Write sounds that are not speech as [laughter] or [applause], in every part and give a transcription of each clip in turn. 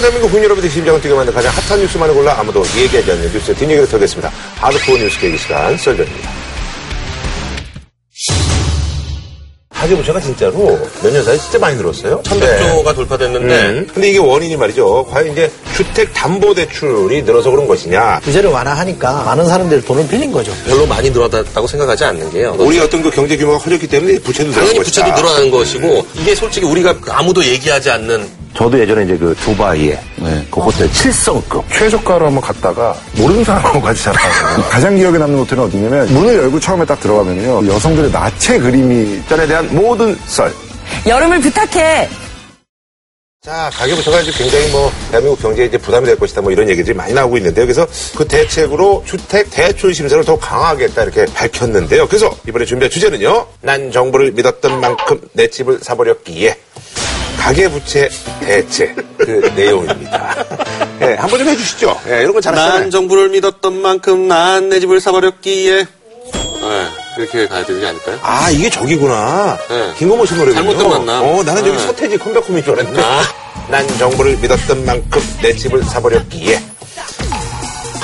대한민국 국민 여러분의 심장을 뛰게 만든 가장 핫한 뉴스만을 골라 아무도 얘기하지 않는 뉴스의 뒷얘기를 털겠습니다. 하드코어 뉴스 계기 시간 썰전입니다. 가계부채가 진짜로 몇 년 사이에 진짜 많이 늘었어요. 1100조가 돌파됐는데 음. 근데 이게 원인이 말이죠. 과연 이제 주택 담보 대출이 늘어서 그런 것이냐. 규제를 완화하니까 많은 사람들이 돈을 빌린 거죠. 별로 많이 늘어났다고 생각하지 않는 게요. 우리 어떤 그 경제 규모가 커졌기 때문에 부채도 늘어난 당연히 것이다. 부채도 늘어나는 것이고 이게 솔직히 우리가 아무도 얘기하지 않는 저도 예전에 이제 그 두바이에 그 호텔 7성급 최저가로 한번 갔다가 모르는 사람하고 가지잖아요. [laughs] 가장 기억에 남는 호텔은 어디냐면 문을 열고 처음에 딱 들어가면요. 여성들의 나체 그림이 전에 대한 모든 썰. 여름을 부탁해. 자, 가계부채가 이제 굉장히 뭐, 대한민국 경제에 이제 부담이 될 것이다, 뭐 이런 얘기들이 많이 나오고 있는데요. 그래서 그 대책으로 주택 대출 심사를 더 강화하겠다, 이렇게 밝혔는데요. 그래서 이번에 준비한 주제는요. 난 정부를 믿었던 만큼 내 집을 사버렸기에. 가계부채 대책, 그 [laughs] 내용입니다. 예, 한번 좀 해주시죠. 예, 이런 거 잘하시잖아요. 난 정부를 믿었던 만큼 난 내 집을 사버렸기에 네, 그렇게 가야 되지 않을까요? 아, 이게 저기구나. 네. 김건모 씨 노래군요. 잘못된 만남. 어, 나는 저기 네. 서태지 컴백홈인 줄 알았는데. 아. 난 정부를 믿었던 만큼 내 집을 사버렸기에.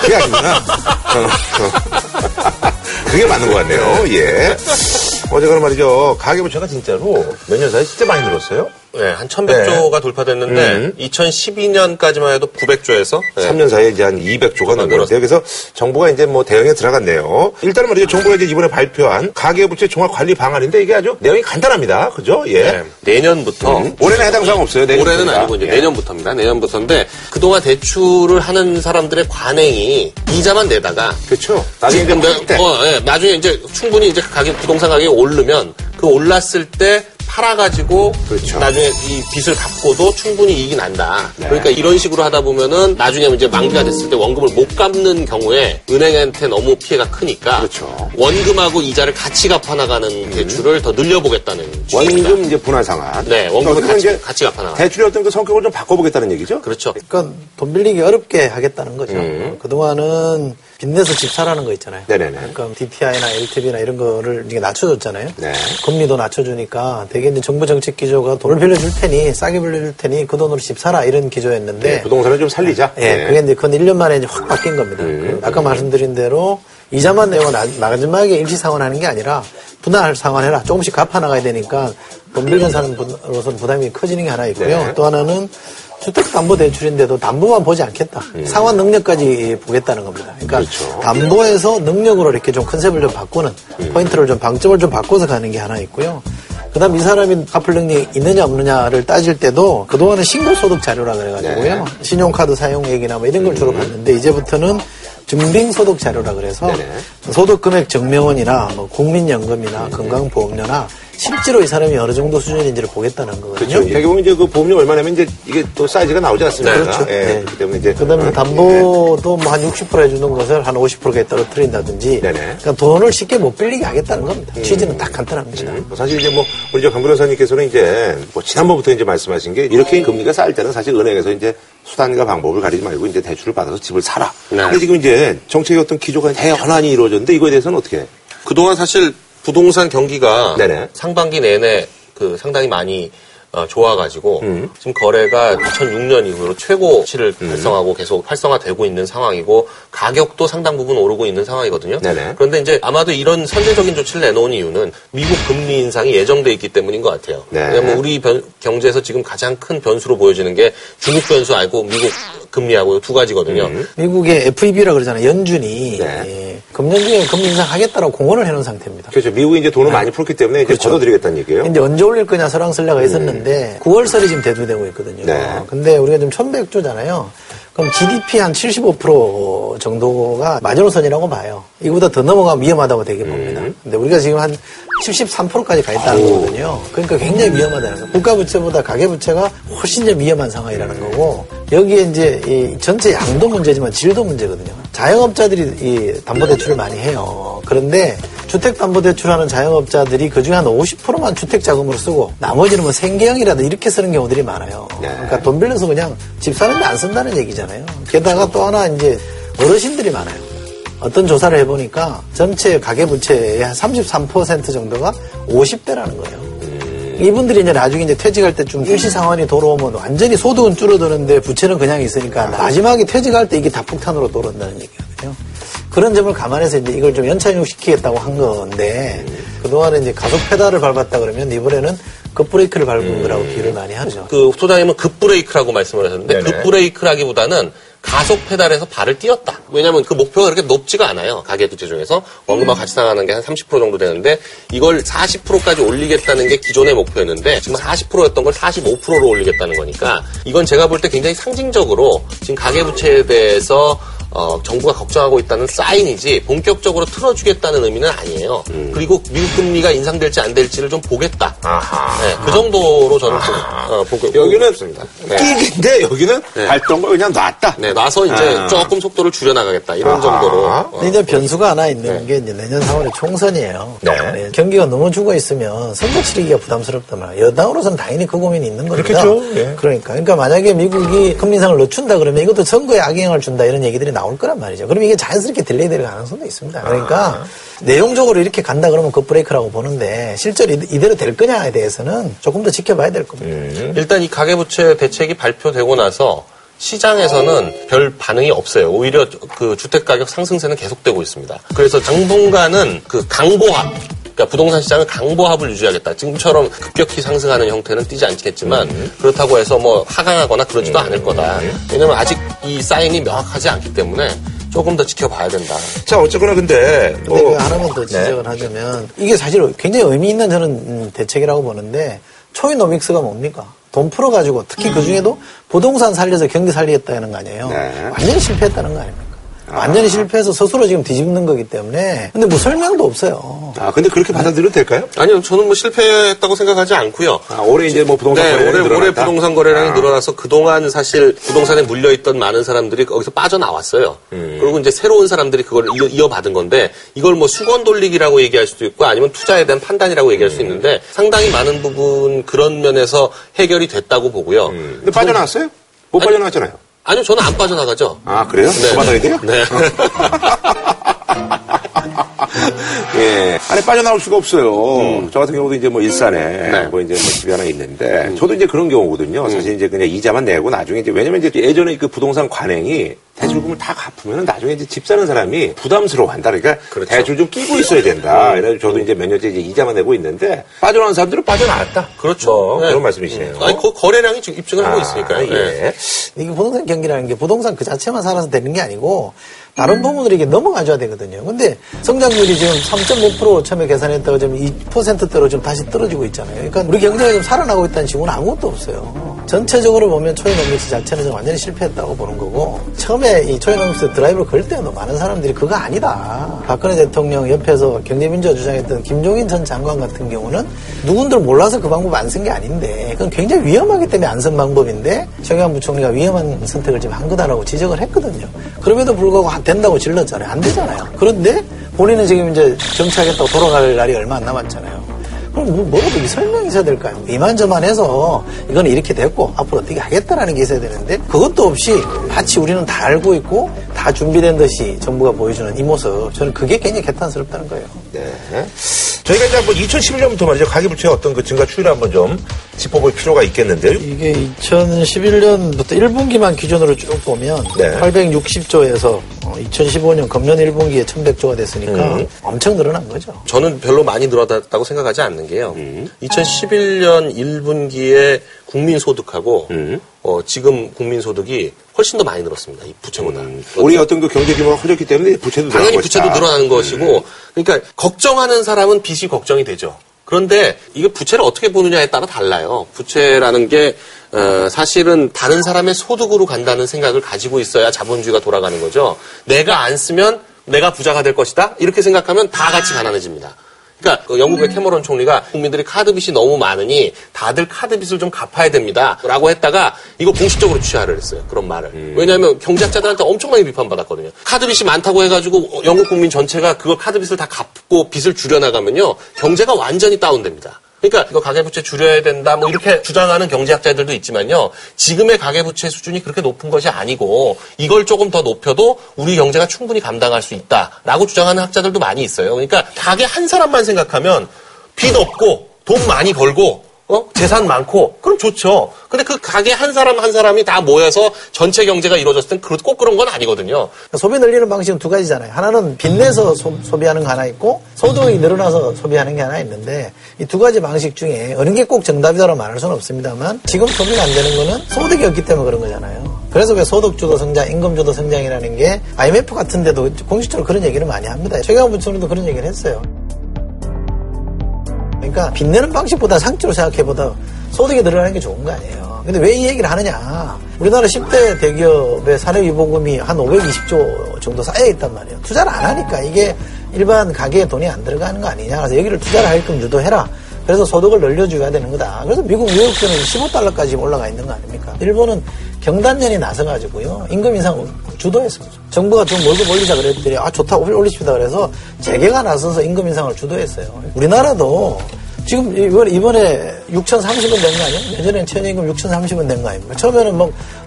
그게 아니구나. 어, 어. [laughs] 그게 맞는 것 같네요. 예. 어제가 말이죠. 가계부채가 진짜로 몇 년 사이에 진짜 많이 늘었어요. 네, 한 1100조가 돌파됐는데 음. 2012년까지만 해도 900조에서 3년 사이에 이제 한 200조가 넘었는데요. 그래서 정부가 이제 뭐 대응에 들어갔네요. 일단은 말이죠. 정부가 이제 이번에 발표한 가계부채 종합관리 방안인데 이게 아주 내용이 간단합니다. 그죠? 예. 네, 내년부터 음. 올해는 해당 사항 없어요. 올해는 내년부터입니다. 아니고 이제 예. 내년부터입니다. 내년부터인데 그동안 대출을 하는 사람들의 관행이 이자만 내다가 그렇죠. 나중에 이제 때. 어, 예, 나중에 이제 충분히 이제 가격 부동산 가격이 오르면 그 올랐을 때 팔아가지고 그렇죠. 나중에 이 빚을 갚고도 충분히 이익이 난다. 네. 그러니까 이런 식으로 하다 보면은 나중에 이제 만기가 됐을 때 원금을 못 갚는 경우에 은행한테 너무 피해가 크니까 그렇죠. 음. 원금하고 이자를 같이 갚아나가는 대출을 더 늘려보겠다는 취지입니다. 원금 이제 분할 상환. 네, 원금을 어떻게 같이, 같이 갚아나가. 대출의 어떤 그 성격을 좀 바꿔보겠다는 얘기죠? 그렇죠. 그러니까 돈 빌리기 어렵게 하겠다는 거죠. 음. 그동안은 빚내서 집 사라는 거 있잖아요. 네네네. 그러니까 DPI나 LTV나 이런 거를 이게 낮춰줬잖아요. 네. 금리도 낮춰주니까 되게 이제 정부 정책 기조가 돈을 빌려줄 테니 싸게 빌려줄 테니 그 돈으로 집 사라 이런 기조였는데 네, 부동산을 좀 살리자. 예, 네. 그게 이제 그건 1년 만에 이제 확 바뀐 겁니다. 음. 그 아까 말씀드린 대로 이자만 내고 나- 마지막에 일시 상환하는 게 아니라 분할 상환해라. 조금씩 갚아 나가야 되니까 돈 빌린 사람으로서는 부담이 커지는 게 하나 있고요. 네. 또 하나는 주택담보대출인데도 담보만 보지 않겠다. 상환 능력까지 보겠다는 겁니다. 그러니까 음. 그렇죠. 담보에서 능력으로 이렇게 좀 컨셉을 좀 바꾸는 음. 포인트를 좀 방점을 좀 바꿔서 가는 게 하나 있고요. 그다음 이 사람이 갚을 능력이 있느냐 없느냐를 따질 때도 그동안은 신고소득 자료라 그래가지고요. 네. 신용카드 사용 얘기나 뭐 이런 걸 주로 봤는데 이제부터는 증빙소득 자료라 그래서 네네. 소득 금액 증명원이나 뭐 국민연금이나 건강보험료나 실제로 이 사람이 어느 정도 수준인지를 보겠다는 거거든요. 그렇죠. 대부분 이제 그 보험료 얼마 내면 이제 이게 또 사이즈가 나오지 않습니까? 네, 그렇죠. 예, 네. 그렇기 때문에 이제. 그다음에 어, 담보도 뭐 한 60% 해주는 것을 한 50%에 떨어뜨린다든지. 네네. 그러니까 돈을 쉽게 못 빌리게 하겠다는 겁니다. 취지는 딱 간단합니다. 뭐 사실 이제 뭐 우리 저강 변호사님께서는 이제 뭐 지난번부터 이제 말씀하신 게 이렇게 금리가 쌓일 때는 사실 은행에서 이제 수단과 방법을 가리지 말고 이제 대출을 받아서 집을 사라. 네. 근데 지금 이제 정책의 어떤 기조가 대환환이 이루어졌는데 이거에 대해서는 어떻게? 해요? 그동안 사실 부동산 경기가 네네. 상반기 내내 그 상당히 많이 어, 좋아가지고 음. 지금 거래가 2006년 이후로 최고치를 달성하고 계속 활성화되고 있는 상황이고 가격도 상당 부분 오르고 있는 상황이거든요. 네네. 그런데 이제 아마도 이런 선제적인 조치를 내놓은 이유는 미국 금리 인상이 예정돼 있기 때문인 것 같아요. 네. 왜냐하면 우리 변- 경제에서 지금 가장 큰 변수로 보여지는 게 중국 변수 알고 미국 금리하고 두 가지거든요. 미국의 FEB라 그러잖아요. 연준이 네. 예, 금년 중에 금리 인상하겠다고 공언을 해놓은 상태입니다. 그렇죠. 미국이 이제 돈을 많이 풀었기 때문에 이제 그렇죠. 걷어드리겠다는 얘기예요. 근데 언제 올릴 거냐 설랑설레가 있었는데 9월설이 지금 대두되고 있거든요. 네. 근데 우리가 지금 1100조잖아요. 그럼 GDP 한 75% 정도가 마지노선이라고 봐요. 이거보다 더 넘어가면 위험하다고 되게 봅니다. 근데 우리가 지금 한 73%까지 가 있다는 거거든요. 그러니까 굉장히 위험하다는 거죠. 국가 부채보다 가계 부채가 훨씬 더 위험한 상황이라는 거고 여기에 이제 이 전체 양도 문제지만 질도 문제거든요. 자영업자들이 이 담보대출을 많이 해요. 그런데 주택담보대출하는 자영업자들이 그중에 한 50%만 주택자금으로 쓰고 나머지는 뭐 생계형이라도 이렇게 쓰는 경우들이 많아요. 네. 그러니까 돈 빌려서 그냥 집 사는데 안 쓴다는 얘기잖아요. 게다가 또 하나 이제 어르신들이 많아요. 어떤 조사를 해보니까 전체 가계부채의 한33% 정도가 50대라는 거예요. 이분들이 이제 나중에 이제 퇴직할 때좀 일시 상황이 돌아오면 완전히 소득은 줄어드는데 부채는 그냥 있으니까 마지막에 퇴직할 때 이게 다 폭탄으로 돌아온다는 얘기거든요. 그런 점을 감안해서 이제 이걸 좀 연착륙시키겠다고 한 건데 그동안에 이제 가속 페달을 밟았다 그러면 이번에는 급브레이크를 밟은 거라고 비유를 많이 하죠. 그 소장님은 급브레이크라고 말씀을 하셨는데 급브레이크라기보다는 가속 페달에서 발을 띄었다. 왜냐하면 그 목표가 그렇게 높지가 않아요. 가계부채 중에서 원금하고 같이 나가는 게 한 30% 정도 되는데 이걸 40%까지 올리겠다는 게 기존의 목표였는데 지금 40%였던 걸 45%로 올리겠다는 거니까 이건 제가 볼 때 굉장히 상징적으로 지금 가계부채에 대해서 어, 정부가 걱정하고 있다는 사인이지 본격적으로 틀어주겠다는 의미는 아니에요. 그리고 미국 금리가 인상될지 안 될지를 좀 보겠다. 아하. 네, 그 정도로 저는 보, 어, 보고 여기는 있습니다. 네. 끼기인데 여기는 네. 걸 그냥 놨다. 네, 놔서 이제 아. 조금 속도를 줄여나가겠다. 이런 아하. 정도로. 어, 근데 이제 변수가 하나 있는 네. 게 이제 내년 4월에 총선이에요. 네. 경기가 너무 죽어 있으면 선거 치르기가 부담스럽단 말이에요. 여당으로서는 당연히 그 고민이 있는 겁니다. 그렇겠죠. 예. 그러니까. 그러니까 만약에 미국이 금리 인상을 늦춘다 그러면 이것도 선거에 악영향을 준다 이런 얘기들이 나올 거란 말이죠. 그럼 이게 자연스럽게 delay 될 가능성도 있습니다. 그러니까 아. 내용적으로 이렇게 간다 그러면 그 브레이크라고 보는데 실제로 이- 이대로 될 거냐에 대해서는 조금 더 지켜봐야 될 겁니다. 음. 일단 이 가계부채 대책이 발표되고 나서 시장에서는 별 반응이 없어요. 오히려 그 주택 가격 상승세는 계속되고 있습니다. 그래서 당분간은 그 강보합, 그러니까 부동산 시장은 강보합을 유지하겠다. 지금처럼 급격히 상승하는 형태는 띄지 않겠지만 그렇다고 해서 뭐 하강하거나 그러지도 않을 거다. 왜냐면 아직 이 사인이 명확하지 않기 때문에 조금 더 지켜봐야 된다. 자, 어쨌거나 근데 근데 뭐 그 하나만 더 지적을 하자면 이게 사실 굉장히 의미 있는 저는 음, 대책이라고 보는데 초이노믹스가 뭡니까? 돈 풀어가지고 특히 그 중에도 부동산 살려서 경기 살리겠다는 거 아니에요. 네. 완전히 실패했다는 거 아닙니까? 완전히 실패해서 스스로 지금 뒤집는 거기 때문에 근데 뭐 설명도 없어요. 아, 근데 그렇게 받아들여도 될까요? 아니요, 저는 뭐 실패했다고 생각하지 않고요. 아, 올해 이제 뭐 부동산 네, 거래량이 올해, 올해 늘어났다? 부동산 거래량이 아. 늘어나서 그동안 사실 부동산에 물려있던 많은 사람들이 거기서 빠져나왔어요. 음. 그리고 이제 새로운 사람들이 그걸 이어, 이어받은 건데 이걸 뭐 수건 돌리기라고 얘기할 수도 있고 아니면 투자에 대한 판단이라고 얘기할 음. 수 있는데 상당히 많은 부분 그런 면에서 해결이 됐다고 보고요. 음. 근데 빠져나왔어요? 못 아니- 빠져나왔잖아요. 아니요, 저는 안 빠져나가죠. 아, 그래요? 더 받아야 돼요? 네. [laughs] 예. 아니, 빠져나올 수가 없어요. 저 같은 경우도 이제 뭐 일산에 네. 뭐 이제 뭐 집이 하나 있는데 저도 이제 그런 경우거든요. 사실 이제 그냥 이자만 내고 나중에 이제 왜냐면 이제 예전에 그 부동산 관행이 대출금을 다 갚으면 나중에 이제 집 사는 사람이 부담스러워 한다. 그러니까 그렇죠. 대출 좀 끼고 있어야 된다. 그래서 저도 이제 몇 년째 이제 이자만 내고 있는데 빠져나온 사람들은 빠져나왔다. 그렇죠. 뭐 네. 그런 말씀이시네요. 아니, 그 거래량이 지금 입증을 하고 있으니까요. 아, 네. 예. 이게 부동산 경기라는 게 부동산 그 자체만 살아서 되는 게 아니고 다른 부분으로 이게 넘어가줘야 되거든요. 근데 성장률이 지금 3.5% 처음에 계산했다가 지금 2%대로 지금 다시 떨어지고 있잖아요. 그러니까 우리 경제가 좀 살아나고 있다는 지구는 아무것도 없어요. 전체적으로 보면 초이노믹스 자체는 완전히 실패했다고 보는 거고 처음에 이 초이노믹스 드라이브를 걸 때도 많은 사람들이 그거 아니다. 박근혜 대통령 옆에서 경제민주화 주장했던 김종인 전 장관 같은 경우는 누군들 몰라서 그 방법 안 쓴 게 아닌데 그건 굉장히 위험하기 때문에 안 쓴 방법인데 정의한 부총리가 위험한 선택을 지금 한 거다라고 지적을 했거든요. 그럼에도 불구하고 안 된다고 질렀잖아요. 안 되잖아요. 그런데 본인은 지금 이제 정치하겠다고 돌아갈 날이 얼마 안 남았잖아요. 그럼 뭐, 뭐라도 이 설명이 있어야 될거 아닙니까? 이만저만해서 이거는 이렇게 됐고 앞으로 어떻게 하겠다라는 게 있어야 되는데 그것도 없이 마치 우리는 다 알고 있고 다 준비된 듯이 정부가 보여주는 이 모습 저는 그게 굉장히 개탄스럽다는 거예요. 네. 저희가 이제 한번 2011년부터 말이죠. 가계부채의 어떤 그 증가 추이를 한번 좀 짚어볼 필요가 있겠는데요. 이게 2011년부터 1분기만 기준으로 쭉 보면 네. 860조에서 2015년 금년 1분기에 1100조가 됐으니까 엄청 늘어난 거죠. 저는 별로 많이 늘어났다고 생각하지 않는 게요. 2011년 1분기에 국민소득하고 어, 지금 국민소득이 훨씬 더 많이 늘었습니다. 이 부채보다. 우리 어떤 그 경제 규모가 커졌기 때문에 부채도 늘어난 당연히 것이다. 부채도 늘어나는 것이고, 그러니까 걱정하는 사람은 빚이 걱정이 되죠. 그런데 이게 부채를 어떻게 보느냐에 따라 달라요. 부채라는 게 어, 사실은 다른 사람의 소득으로 간다는 생각을 가지고 있어야 자본주의가 돌아가는 거죠. 내가 안 쓰면 내가 부자가 될 것이다. 이렇게 생각하면 다 같이 가난해집니다. 그러니까 그 영국의 캐머런 총리가 국민들이 카드 빚이 너무 많으니 다들 카드 빚을 좀 갚아야 됩니다. 라고 했다가 이거 공식적으로 취하를 했어요. 그런 말을. 왜냐하면 경제학자들한테 엄청나게 비판받았거든요. 카드 빚이 많다고 해가지고 영국 국민 전체가 그걸 카드 빚을 다 갚고 빚을 줄여나가면요. 경제가 완전히 다운됩니다. 그러니까 이거 가계부채 줄여야 된다 뭐 이렇게 주장하는 경제학자들도 있지만요. 지금의 가계부채 수준이 그렇게 높은 것이 아니고 이걸 조금 더 높여도 우리 경제가 충분히 감당할 수 있다라고 주장하는 학자들도 많이 있어요. 그러니까 가게 한 사람만 생각하면 빚 없고 돈 많이 벌고 어? 재산 많고 그럼 좋죠. 근데 그 가게 한 사람 한 사람이 다 모여서 전체 경제가 이루어졌을 땐꼭 그런 건 아니거든요. 소비 늘리는 방식은 두 가지잖아요. 하나는 빚내서 소, 비하는거 하나 있고 소득이 늘어나서 소비하는 게 하나 있는데 이 두 가지 방식 중에 어느 게 꼭 정답이다라고 말할 수는 없습니다만 지금 소비가 안 되는 거는 소득이 없기 때문에 그런 거잖아요. 그래서 왜 소득주도 성장, 임금주도 성장이라는 게 IMF 같은 데도 공식적으로 그런 얘기를 많이 합니다. 최경환 부총리도 그런 얘기를 했어요. 그러니까 빚내는 방식보다 상적으로 생각해보다 소득이 늘어나는 게 좋은 거 아니에요. 근데 왜 이 얘기를 하느냐. 우리나라 10대 대기업의 사례위보금이 한 520조 정도 쌓여 있단 말이에요. 투자를 안 하니까 이게 일반 가게에 돈이 안 들어가는 거 아니냐. 그래서 여기를 투자를 하게끔 유도해라. 그래서 소득을 늘려줘야 되는 거다. 그래서 미국 뉴욕주는 15달러까지 올라가 있는 거 아닙니까? 일본은 경단련이 나서가지고요. 임금 인상 주도했습니다. 정부가 좀 월급 올리자 그랬더니 아 좋다 올리십니다. 그래서 재계가 나서서 임금 인상을 주도했어요. 우리나라도 지금 이번에, 이번에 6,030원 된 거 아니에요? 예전엔 최저임금 6,030원 된 거 아닙니까? 처음에는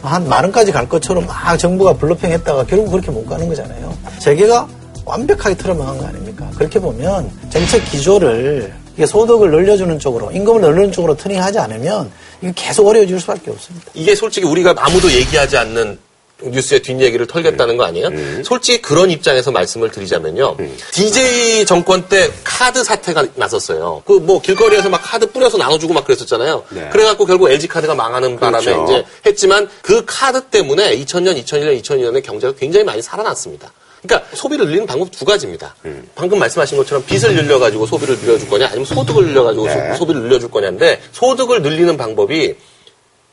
뭐한만 원까지 갈 것처럼 막 정부가 블러핑 했다가 결국 그렇게 못 가는 거잖아요. 재계가 완벽하게 틀어막은 거 아닙니까? 그렇게 보면 정책 기조를 이게 소득을 늘려주는 쪽으로, 임금을 늘리는 쪽으로 트닝하지 않으면 이게 계속 어려워질 수밖에 없습니다. 이게 솔직히 우리가 아무도 얘기하지 않는 뉴스의 뒷얘기를 털겠다는 거 아니에요? 솔직히 그런 입장에서 말씀을 드리자면요. DJ 정권 때 카드 사태가 났었어요. 그 뭐 길거리에서 막 카드 뿌려서 나눠주고 막 그랬었잖아요. 그래갖고 결국 LG 카드가 망하는 바람에 그렇죠. 이제 했지만 그 카드 때문에 2000년, 2001년, 2002년에 경제가 굉장히 많이 살아났습니다. 그러니까 소비를 늘리는 방법 두 가지입니다. 방금 말씀하신 것처럼 빚을 늘려가지고 소비를 늘려줄 거냐, 아니면 소득을 늘려가지고 소, 비를 늘려줄 거냐인데 소득을 늘리는 방법이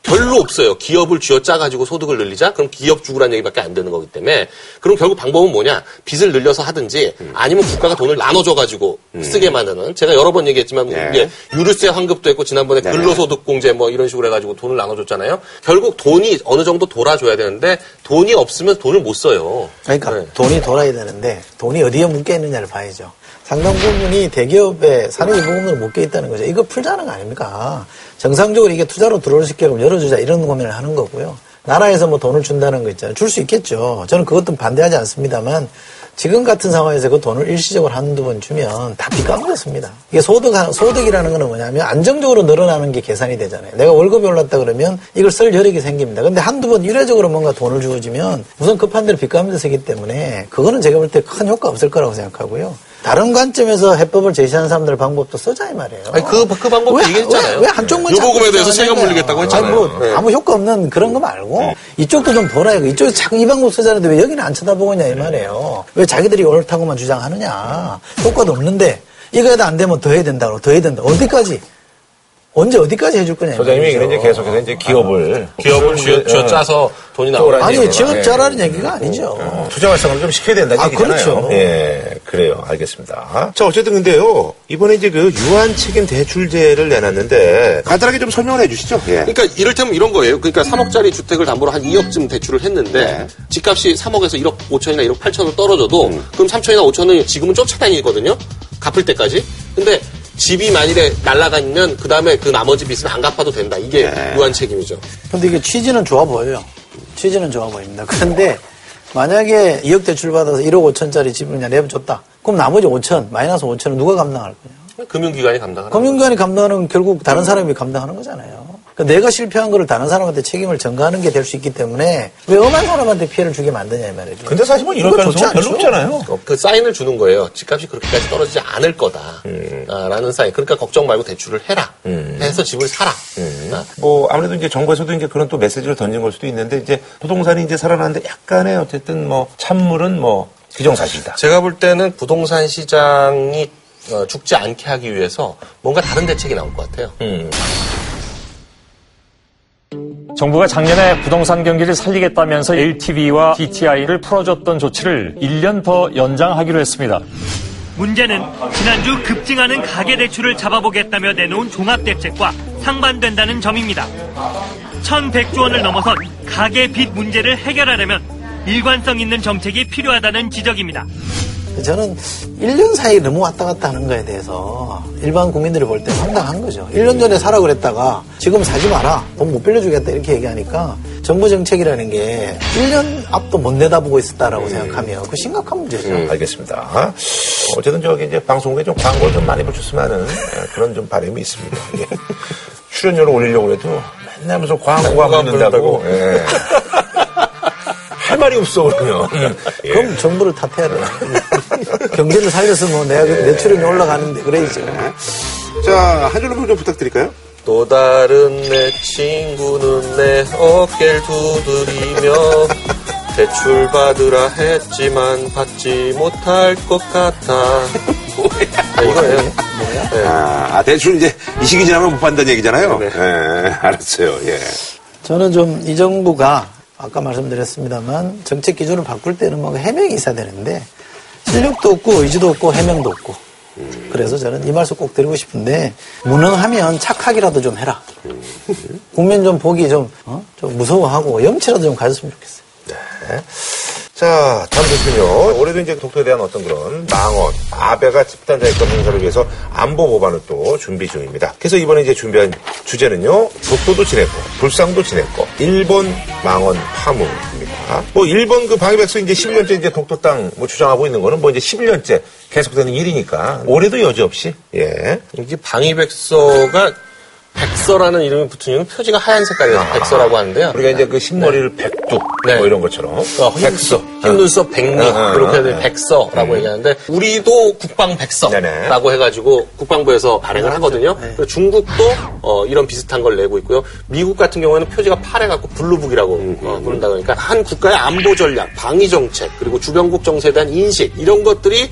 별로 없어요. 기업을 쥐어짜가지고 소득을 늘리자? 그럼 기업 주구란 얘기밖에 안 되는 거기 때문에. 그럼 결국 방법은 뭐냐? 빚을 늘려서 하든지 아니면 국가가 돈을 나눠줘가지고 쓰게 만드는. 제가 여러 번 얘기했지만 네. 이게 유류세 환급도 했고 지난번에 근로소득공제 뭐 이런 식으로 해가지고 돈을 나눠줬잖아요. 결국 돈이 어느 정도 돌아줘야 되는데 돈이 없으면 돈을 못 써요. 그러니까 네. 돈이 돌아야 되는데 돈이 어디에 묶여 있느냐를 봐야죠. 상당 부분이 대기업의 사례유보금으로 묶여 있다는 거죠. 이거 풀자는 거 아닙니까? 정상적으로 이게 투자로 들어올 수 있게끔 열어주자 이런 고민을 하는 거고요. 나라에서 뭐 돈을 준다는 거 있잖아요. 줄 수 있겠죠. 저는 그것도 반대하지 않습니다만 지금 같은 상황에서 그 돈을 일시적으로 한두 번 주면 다 빚까먹었습니다. 이게 소득, 소득이라는 거는 뭐냐면 안정적으로 늘어나는 게 계산이 되잖아요. 내가 월급이 올랐다 그러면 이걸 쓸 여력이 생깁니다. 근데 한두 번 일회적으로 뭔가 돈을 주어지면 우선 급한 대로 빚까면서 쓰기 때문에 그거는 제가 볼 때 큰 효과 없을 거라고 생각하고요. 다른 관점에서 해법을 제시하는 사람들 방법도 쓰자 이 말이에요. 아니, 그- 그 방법도 왜- 얘기했잖아요. 왜, 왜 한쪽만 유보금에 자꾸 대해서 세금. 물리겠다고 했잖아요. 아니, 뭐 네. 아무 효과 없는 그런 거 말고 이쪽도 좀 보라요. 이쪽이 자꾸 이 방법 쓰자는데 왜 여기는 안 쳐다보고 있냐 이 말이에요. 왜 자기들이 옳다고만 주장하느냐. 효과도 없는데 이거에도 안 되면 더 해야 된다고 더 해야 된다. 어디까지? 언제 어디까지 해줄 거냐. 이 소장님이 말이죠. 이제 계속해서 이제 기업을 기업을 쥐어, 쥐어 짜서 돈이 나오고. 그거라니. 아니. 지금 예. 짜라는 얘기가 아니죠. 투자 활성화를 좀 시켜야 된다는 아, 얘기잖아요. 그렇죠. 예, 그래요. 알겠습니다. 자, 어쨌든 근데요. 이번에 이제 그 유한 책임 대출제를 내놨는데 간단하게 좀 설명을 해 주시죠. 예. 그러니까 이를테면 이런 거예요. 그러니까 3억짜리 주택을 담보로 한 2억쯤 대출을 했는데 네. 집값이 집값이 3억에서 1억 5천이나 1억 8천으로 떨어져도 음. 그럼 3천이나 5천은 지금은 쫓아다니거든요. 갚을 때까지. 근데 집이 만일에 날라가면 그 다음에 그 나머지 빚은 안 갚아도 된다. 이게 네. 무한 책임이죠. 근데 이게 취지는 좋아 보여요. 취지는 좋아 보입니다. 그런데 만약에 2억 대출 받아서 1억 5천짜리 집을 그냥 내버렸다. 그럼 나머지 5천, 마이너스 5천은 누가 감당할 거냐? 금융기관이 감당하는. 금융기관이 감당하는 결국 다른 사람이 감당하는 거잖아요. 그러니까 내가 실패한 거를 다른 사람한테 책임을 전가하는 게 될 수 있기 때문에 왜 엄한 사람한테 피해를 주게 만드냐 이 말이죠. 근데 사실 뭐 이런 가능성은 별로? 없잖아요. 어, 그 사인을 주는 거예요. 집값이 그렇게까지 떨어지지 않을 거다. 음. 아, 라는 사인. 그러니까 걱정 말고 대출을 해라. 해서 집을 사라. 아, 뭐 아무래도 이제 정부에서도 이제 그런 또 메시지를 던진 걸 수도 있는데 이제 부동산이 이제 살아나는데 약간의 어쨌든 뭐 찬물은 뭐 기정사실이다. 제가 볼 때는 부동산 시장이 어, 죽지 않게 하기 위해서 뭔가 다른 대책이 나올 것 같아요. 음. 정부가 작년에 부동산 경기를 살리겠다면서 LTV와 DTI를 풀어줬던 조치를 1년 더 연장하기로 했습니다. 문제는 지난주 급증하는 가계대출을 잡아보겠다며 내놓은 종합대책과 상반된다는 점입니다. 1100조 원을 넘어선 가계 빚 문제를 해결하려면 일관성 있는 정책이 필요하다는 지적입니다. 저는 1년 사이에 너무 왔다 갔다 하는 거에 대해서 일반 국민들이 볼 때 황당한 거죠. 1년 전에 사라 그랬다가 지금 사지 마라. 돈 못 빌려주겠다 이렇게 얘기하니까 정부 정책이라는 게 1년 앞도 못 내다보고 있었다라고 생각하면 그 심각한 문제죠. 음, 알겠습니다. 어쨌든 저기 이제 방송국에 좀 광고를 좀 많이 붙였으면 하는 예, 그런 좀 바람이 있습니다. [laughs] 예. 출연료를 올리려고 해도 맨날 무슨 광고가 붙는다고. 예. 할 말이 없어, 그러면. 예. 그럼 정부를 탓해야 돼. [laughs] 경제를 살려서 뭐 내가 내 출연이 올라가는데 그래야죠. 자, 한 줄로 좀 부탁드릴까요? 또 다른 내 친구는 내 어깨를 두드리며 대출 받으라 했지만 받지 못할 것 같아. [laughs] 네, 이거예요. 네. 아, 아, 대출 이제 이 시기 지나면 못 받는다는 얘기잖아요. 네. 예, 알았어요. 예. 저는 좀 이 정부가 아까 말씀드렸습니다만 정책 기준을 바꿀 때는 뭐 해명이 있어야 되는데 실력도 없고 의지도 없고 해명도 없고 그래서 저는 이 말씀 꼭 드리고 싶은데 무능하면 착하기라도 좀 해라. 국민 좀 보기 좀, 어? 좀 무서워하고 염치라도 좀 가졌으면 좋겠어요. 자, 다음 뉴스는요. 올해도 이제 독도에 대한 어떤 그런 망언, 아베가 집단자위권 행사를 위해서 안보 법안을 또 준비 중입니다. 그래서 이번에 이제 준비한 주제는요. 독도도 지냈고, 불상도 지냈고, 일본 망언 파문입니다. 뭐 일본 그 방위백서 이제 11년째 이제 독도 땅 뭐 주장하고 있는 거는 뭐 이제 11년째 계속되는 일이니까 올해도 여지없이 예. 이게 방위백서가 백서라는 이름이 붙은 이유는 표지가 하얀 색깔이라서 백서라고 하는데요. 우리가 이제 그 흰머리를 백두 네. 뭐 이런 것처럼 어, 백서. 흰 눈썹 백미 어, 어, 이렇게 어, 해서 어. 백서라고 얘기하는데 우리도 국방 백서라고. 해가지고 국방부에서 발행을 하거든요. 그리고 중국도 어, 이런 비슷한 걸 내고 있고요. 미국 같은 경우에는 표지가 파래갖고 Blue Book이라고 어, 부른다 그러니까 한 국가의 안보 전략, 방위 정책 그리고 주변국 정세에 대한 인식 이런 것들이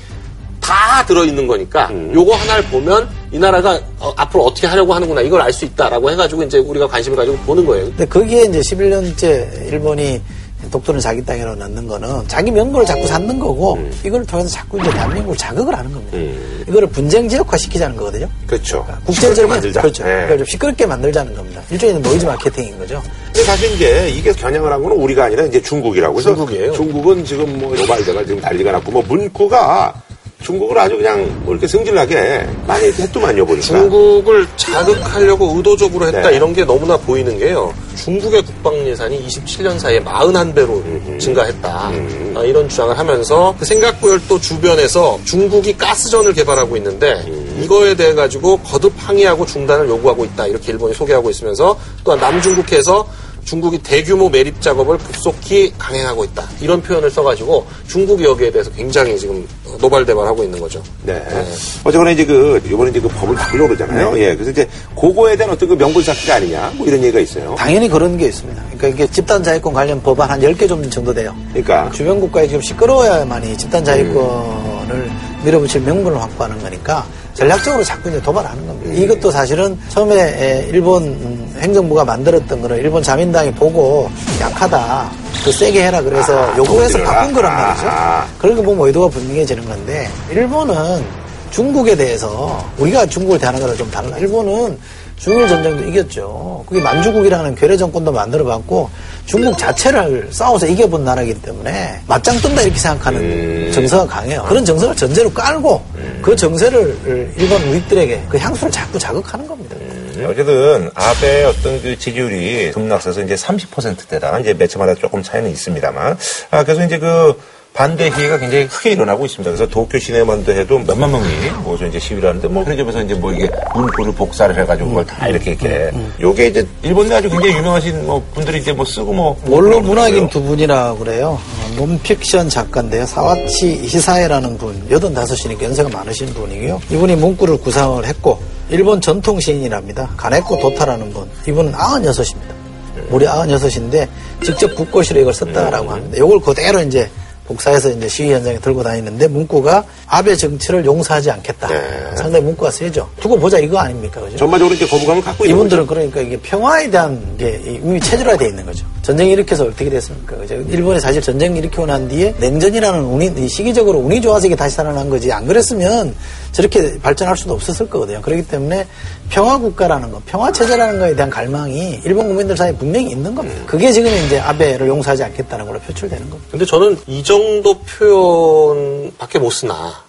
다 들어있는 거니까 요거 하나를 보면 이 나라가 어, 앞으로 어떻게 하려고 하는구나 이걸 알 수 있다라고 해가지고 이제 우리가 관심을 가지고 보는 거예요. 근데 거기에 이제 11년째 일본이 독도는 자기 땅이라고 넣는 거는 자기 명분을 자꾸 삼는 거고 이걸 통해서 자꾸 이제 대한민국을 자극을 하는 겁니다. 이거를 분쟁 지역화 시키자는 거거든요. 그렇죠. [laughs] 국제적으로 만들자. 그렇죠. 예. 그러니까 좀 시끄럽게 만들자는 겁니다. 일종의 노이즈 마케팅인 거죠. 근데 사실 이제 이게 겨냥을 한 거는 우리가 아니라 이제 중국이라고 해서 중국이에요. 중국은 지금 뭐 노발대발 지금 난리가 났고 뭐 문구가 중국을 아주 그냥 뭐 이렇게 승질나게 많이 했더만요 보니까. 중국을 자극하려고 의도적으로 했다 네. 이런 게 너무나 보이는 게요. 중국의 국방 예산이 27년 사이에 41배로 증가했다. 음. 아, 이런 주장을 하면서 그 생각구열도 주변에서 중국이 가스전을 개발하고 있는데 음. 이거에 대해 가지고 거듭 항의하고 중단을 요구하고 있다. 이렇게 일본이 소개하고 있으면서 또한 남중국해에서 중국이 대규모 매립 작업을 급속히 강행하고 있다. 이런 표현을 써가지고 중국이 여기에 대해서 굉장히 지금 노발대발하고 있는 거죠. 네. 어쨌거나 이제 그 이번에 이제 그 법을 바꾸려고 그러잖아요. 예. 그래서 이제 그거에 대한 어떤 그 명분 쌓기가 아니냐 뭐 이런 얘기가 있어요. 당연히 그런 게 있습니다. 그러니까 이게 집단 자위권 관련 법안 한 10개 좀 정도 돼요. 그러니까 주변 국가에 지금 시끄러워야만이 집단 자위권을 밀어붙일 명분을 확보하는 거니까 전략적으로 자꾸 이제 도발하는 겁니다. 이것도 사실은 처음에 에, 일본 음, 행정부가 만들었던 거를 일본 자민당이 보고 약하다. 그 세게 해라 그래서 아, 요구해서. 바꾼 거란 말이죠. 아. 그런 거 보면 의도가 분명해지는 건데 일본은 중국에 대해서 우리가 중국을 대하는 거랑 좀 달라. 일본은 중일 전쟁도 이겼죠. 그게 만주국이라는 괴뢰 정권도 만들어봤고 중국 자체를 싸워서 이겨본 나라이기 때문에 맞짱 뜬다 이렇게 생각하는 정서가 강해요. 그런 정서를 전제로 깔고 그 정세를 일본 우익들에게 그 향수를 자꾸 자극하는 겁니다. 어쨌든 아베의 어떤 그 지지율이 급락해서 이제 30%대다. 이제 매체마다 조금 차이는 있습니다만. 아, 그래서 이제 그 반대 시위가 굉장히 크게 일어나고 있습니다. 그래서 도쿄 시내만도 해도 몇만 명이 모여서 이제 시위를 하는데 뭐 편의점에서 이제 뭐 이게 문구를 복사를 해가지고 그걸 다 이렇게 이렇게. 요게 이제 일본 내 아주 굉장히 유명하신 뭐 분들이 이제 뭐 쓰고 뭐. 원로. 문학인 두 분이라고 그래요. 어, 논픽션 작가인데요. 사와치 히사에라는 분, 85이니까 연세가 많으신 분이고요. 이분이 문구를 구상을 했고, 일본 전통 시인이랍니다. 가네코 도타라는 분. 이분은 96입니다. 무려 96인데, 직접 국고시로 이걸 썼다라고 합니다. 이걸 그대로 이제 복사해서 이제 시위 현장에 들고 다니는데, 문구가 아베 정치를 용서하지 않겠다. 네. 상당히 문구가 세죠. 두고 보자 이거 아닙니까? 그죠? 전반적으로 이제 거부감을 갖고 있는 이분들은 그러니까 이게 평화에 대한 게 이미 체질화되어 있는 거죠. 전쟁 일으켜서 어떻게 됐습니까? 그죠? 일본이 사실 전쟁 일으키고 난 뒤에 냉전이라는 운이, 이 시기적으로 운이 좋아서 이게 다시 살아난 거지. 안 그랬으면 저렇게 발전할 수도 없었을 거거든요. 그렇기 때문에 평화 국가라는 거, 평화 체제라는 거에 대한 갈망이 일본 국민들 사이에 분명히 있는 겁니다. 그게 지금 이제 아베를 용서하지 않겠다는 걸로 표출되는 겁니다. 근데 저는 이 정도 표현밖에 못 쓰나.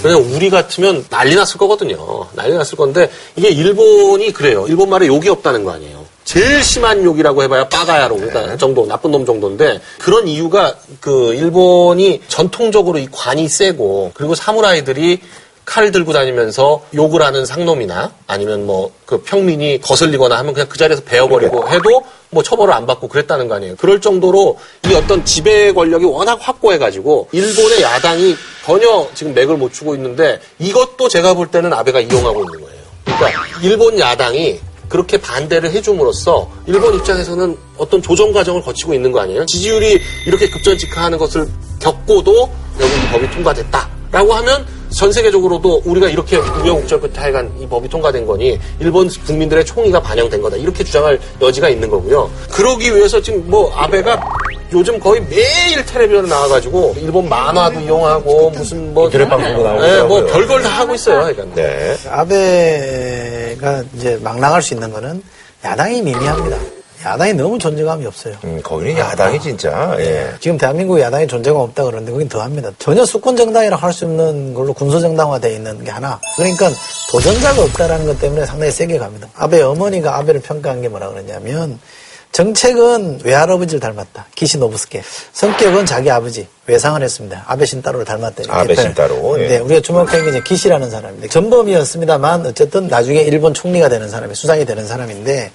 그냥 우리 같으면 난리 났을 거거든요. 난리 났을 건데 이게 일본이 그래요. 일본 말에 욕이 없다는 거 아니에요. 제일 심한 욕이라고 해봐야 빠가야로 그러니까 정도 나쁜 놈 정도인데 그런 이유가 그 일본이 전통적으로 이 관이 세고 그리고 사무라이들이 칼 들고 다니면서 욕을 하는 상놈이나 아니면 뭐 그 평민이 거슬리거나 하면 그냥 그 자리에서 베어버리고 해도 뭐 처벌을 안 받고 그랬다는 거 아니에요. 그럴 정도로 이 어떤 지배 권력이 워낙 확고해가지고 일본의 야당이 전혀 지금 맥을 못 추고 있는데 이것도 제가 볼 때는 아베가 이용하고 있는 거예요. 그러니까 일본 야당이 그렇게 반대를 해줌으로써 일본 입장에서는 어떤 조정 과정을 거치고 있는 거 아니에요? 지지율이 이렇게 급전직하하는 것을 겪고도 여기 이 법이 통과됐다라고 하면 전 세계적으로도 우리가 이렇게 우여곡절 끝에 하여간 이 법이 통과된 거니 일본 국민들의 총의가 반영된 거다 이렇게 주장할 여지가 있는 거고요. 그러기 위해서 지금 뭐 아베가 요즘 거의 매일 텔레비전에 나와가지고 일본 만화도 이용하고 무슨 뭐 인터넷 방송도 나오고 네, 뭐. 별걸 다 하고 있어요. 그러니까. 네. 아베가 이제 막 나갈 수 있는 거는 야당이 미미합니다. 야당이 너무 존재감이 없어요. 음, 거기는 야당이 진짜, 예. 지금 대한민국 야당이 존재감 없다 그러는데 거긴 더합니다. 전혀 수권 정당이라고 할 수 없는 걸로 군소 정당화되어 있는 게 하나. 그러니까 도전자가 없다라는 것 때문에 상당히 세게 갑니다. 아베 어머니가 아베를 평가한 게 뭐라 그러냐면 정책은 외할아버지를 닮았다. 기시노부스케. 성격은 자기 아버지 외상을 했습니다. 아베 신따로를 닮았다. 아베 신따로, 예. 네, 우리가 주목한 게 이제 기시라는 사람인데 전범이었습니다만 어쨌든 나중에 일본 총리가 되는 사람이 수장이 되는 사람인데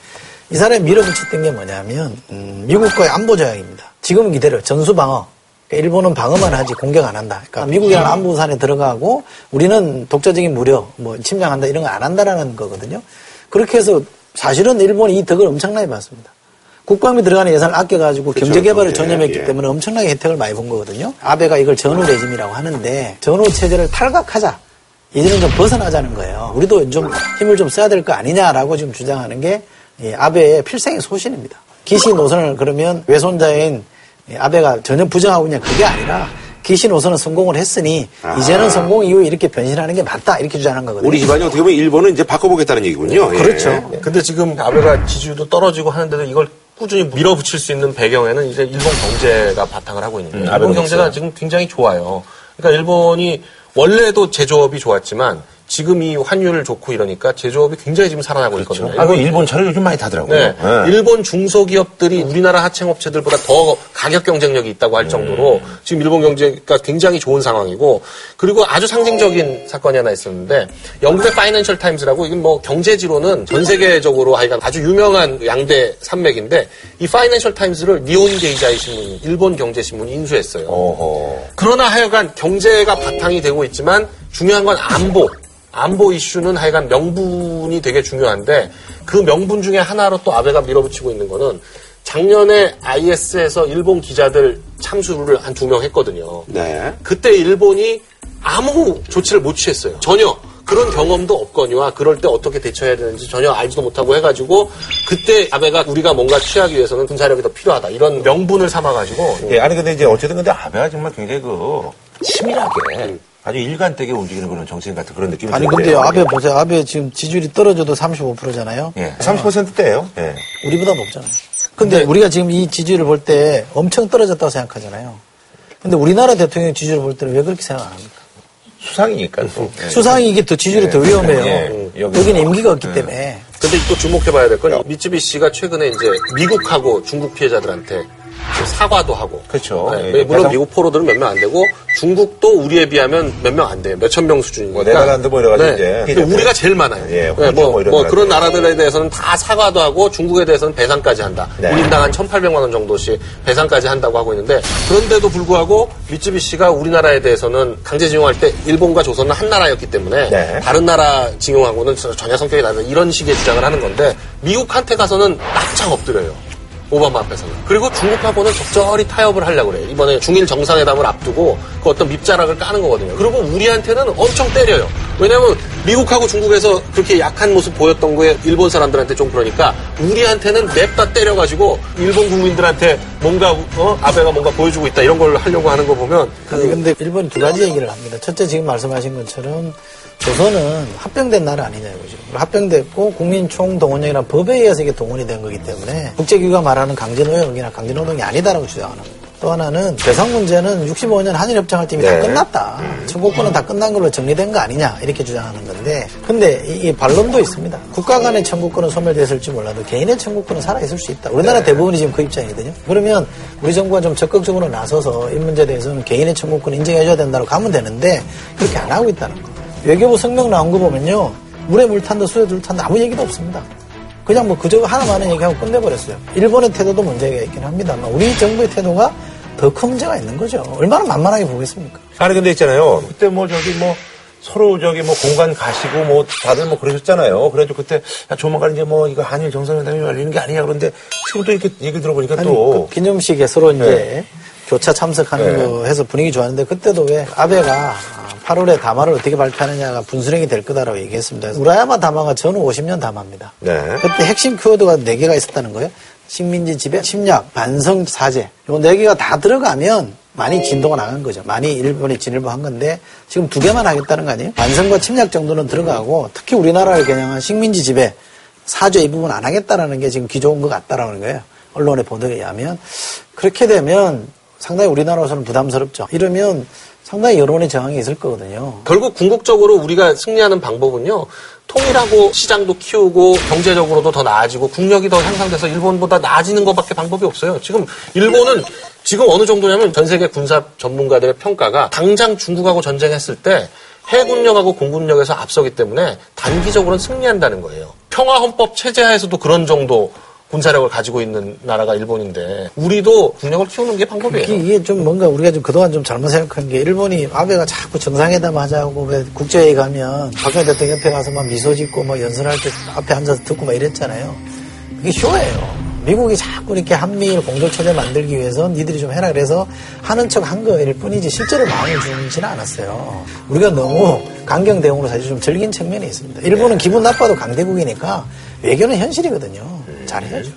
이 사람이 밀어붙였던 게 뭐냐면 음, 미국과의 안보 조약입니다. 지금은 이대로 전수 방어. 그러니까 일본은 방어만 하지 공격 안 한다. 그러니까 미국이랑 안보산에 들어가고 우리는 독자적인 무력, 뭐 침략한다 이런 거 안 한다라는 거거든요. 그렇게 해서 사실은 일본이 이 덕을 엄청나게 받습니다. 국방비 들어가는 예산을 아껴가지고 경제 개발을 예, 전념했기 예. 때문에 엄청나게 혜택을 많이 본 거거든요. 아베가 이걸 전후 레짐이라고 하는데 전후 체제를 탈각하자. 이제는 좀 벗어나자는 거예요. 우리도 좀 힘을 좀 써야 될 거 아니냐라고 지금 주장하는 게이 아베의 필생의 소신입니다. 기시 노선을 그러면 외손자인 이 아베가 전혀 부정하고 있냐 그게 아니라 기시 노선은 성공을 했으니 이제는 성공 이후에 이렇게 변신하는 게 맞다 이렇게 주장하는 거거든요. 우리 집안이 어떻게 보면 일본은 이제 바꿔보겠다는 얘기군요. 예. 그렇죠. 근데 지금 아베가 지지율도 떨어지고 하는데도 이걸 꾸준히 밀어붙일 수 있는 배경에는 이제 일본 경제가 바탕을 하고 있는 거예요. 음, 일본 경제가 있어요. 지금 굉장히 좋아요. 그러니까 일본이 원래도 제조업이 좋았지만 지금 이 환율도 좋고 이러니까 제조업이 굉장히 지금 살아나고 있거든요. 아, 그 일본 차를 요즘 많이 타더라고요. 네. 예. 일본 중소기업들이 우리나라 하청업체들보다 더 가격 경쟁력이 있다고 할 정도로 지금 일본 경제가 굉장히 좋은 상황이고 그리고 아주 상징적인 사건이 하나 있었는데 영국의 파이낸셜 타임즈라고 이건 뭐 경제지로는 전 세계적으로 하여간 아주 유명한 양대 산맥인데 이 파이낸셜 타임즈를 니혼 게이자이 신문이 일본 경제 신문이 인수했어요. 어허. 그러나 하여간 경제가 바탕이 되고 있지만 중요한 건 안보. 안보 이슈는 하여간 명분이 되게 중요한데 그 명분 중에 하나로 또 아베가 밀어붙이고 있는 거는 작년에 IS에서 일본 기자들 참수를 한 두 명 했거든요. 네. 그때 일본이 아무 조치를 못 취했어요. 전혀. 그런 경험도 없거니와 그럴 때 어떻게 대처해야 되는지 전혀 알지도 못하고 해가지고 그때 아베가 우리가 뭔가 취하기 위해서는 군사력이 더 필요하다 이런 명분을 삼아가지고 예, 아니 근데 이제 어쨌든 근데 아베가 정말 굉장히 그 치밀하게 아주 일관되게 움직이는 그런 정치인 같은 그런 느낌이 아니. 근데 아베 보세요. 아베 지금 지지율이 떨어져도 35%잖아요. 예, 30%대예요. 예. 우리보다 높잖아요. 근데 우리가 지금 이 지지율을 볼 때 엄청 떨어졌다고 생각하잖아요. 근데 우리나라 대통령 지지율을 볼 때는 왜 그렇게 생각 안 합니까? 수상이니까 또. 예. 수상이 이게 더 지지율이 더 위험해요. 예, 여기. 여기는 임기가 없기 때문에. 근데 또 주목해봐야 될 건 미쯔비시가 최근에 이제 미국하고 중국 피해자들한테 사과도 하고. 그렇죠. 네, 예, 물론 미국 포로들은 몇 명 안 되고 중국도 우리에 비하면 몇 명 안 돼요. 몇천 명 수준이니까. 뭐 네덜란드 뭐 이래가지고 이제 근데 우리가 제일 많아요. 예, 네, 호주 뭐, 뭐 뭐. 그런 나라들에 대해서는 다 사과도 하고 중국에 대해서는 배상까지 한다. 네. 1인당 한 1,800만 원 정도씩 배상까지 한다고 하고 있는데 그런데도 불구하고 미쯔비시가 우리나라에 대해서는 강제 징용할 때 일본과 조선은 한 나라였기 때문에 네. 다른 나라 징용하고는 전혀 성격이 다르다. 이런 식의 주장을 하는 건데 미국한테 가서는 납작 엎드려요. 오바마 앞에서는. 그리고 중국하고는 적절히 타협을 하려고 그래요. 이번에 중일 정상회담을 앞두고 그 어떤 밑자락을 까는 거거든요. 그리고 우리한테는 엄청 때려요. 왜냐하면 미국하고 중국에서 그렇게 약한 모습 보였던 거에 일본 사람들한테 좀 그러니까 우리한테는 냅다 때려가지고 일본 국민들한테 뭔가 어? 아베가 뭔가 보여주고 있다 이런 걸 하려고 하는 거 보면 아니, 근데 일본이 두 가지 얘기를 합니다. 첫째 지금 말씀하신 것처럼 조선은 합병된 나라 아니냐 이거죠. 합병됐고 국민 총동원령이라는 법에 의해서 이게 동원이 된 거기 때문에 국제기구가 말하는 강제노역이나 강제노동이 아니다라고 주장하는 겁니다. 또 하나는 배상 문제는 65년 한일협정할 때 이미 네. 다 끝났다. 청구권은 다 끝난 걸로 정리된 거 아니냐 이렇게 주장하는 건데 근데 이, 이 반론도 있습니다. 국가 간의 청구권은 소멸됐을지 몰라도 개인의 청구권은 살아있을 수 있다. 우리나라 대부분이 지금 그 입장이거든요. 그러면 우리 정부가 좀 적극적으로 나서서 이 문제에 대해서는 개인의 청구권 인정해줘야 된다고 가면 되는데 그렇게 안 하고 있다는 거. 외교부 성명 나온 거 보면요. 물에 물 탄다, 수에 물 탄다 아무 얘기도 없습니다. 그냥 뭐 그저 하나만은 얘기하고 끝내버렸어요. 일본의 태도도 문제가 있긴 합니다만 우리 정부의 태도가 더 큰 문제가 있는 거죠. 얼마나 만만하게 보겠습니까? 아니 근데 있잖아요. 그때 뭐 저기 뭐 서로 저기 뭐 공간 가시고 뭐 다들 뭐 그러셨잖아요. 그래가지고 그때 야, 조만간 이제 뭐 이거 한일 정상회담이 열리는 게 아니냐 그런데 지금 또 이렇게 얘기 들어보니까 아니, 또 그 기념식에 서로 이제 네. 교차 참석하는 네. 거 해서 분위기 좋았는데 그때도 왜 아베가 8월에 담화를 어떻게 발표하느냐가 분수령이 될 거다라고 얘기했습니다. 우라야마 담화가 저는 50년 담화입니다. 네. 그때 핵심 키워드가 4개가 있었다는 거예요. 식민지 지배, 침략, 반성, 사죄. 요 4개가 다 들어가면 많이 진도가 나간 거죠. 많이 일본이 진일보한 건데 지금 두 개만 하겠다는 거 아니에요? 반성과 침략 정도는 들어가고 특히 우리나라를 겨냥한 식민지 지배, 사죄 이 부분 안 하겠다라는 게 지금 기조인 것 같다라는 거예요. 언론의 보도에 의하면. 그렇게 되면 상당히 우리나라로서는 부담스럽죠. 이러면 상당히 여론의 저항이 있을 거거든요. 결국 궁극적으로 우리가 승리하는 방법은요. 통일하고 시장도 키우고 경제적으로도 더 나아지고 국력이 더 향상돼서 일본보다 나아지는 것밖에 방법이 없어요. 지금 일본은 지금 어느 정도냐면 전 세계 군사 전문가들의 평가가 당장 중국하고 전쟁했을 때 해군력하고 공군력에서 앞서기 때문에 단기적으로는 승리한다는 거예요. 평화헌법 체제하에서도 그런 정도 군사력을 가지고 있는 나라가 일본인데 우리도 국력을 키우는 게 방법이에요. 이게, 좀 뭔가 우리가 좀 그동안 좀 잘못 생각한 게 일본이 아베가 자꾸 정상회담 하자고 왜 국제회의 가면 박근혜 대통령 옆에 가서 막 미소 짓고 막 연설할 때 앞에 앉아서 듣고 막 이랬잖아요. 그게 쇼예요. 미국이 자꾸 이렇게 한미일 공조체제 만들기 위해서 니들이 좀 해라 그래서 하는 척 한 거일 뿐이지 실제로 마음을 주지는 않았어요. 우리가 너무 강경 대응으로 사실 좀 즐긴 측면이 있습니다. 일본은 기분 나빠도 강대국이니까 외교는 현실이거든요. 잘해야죠.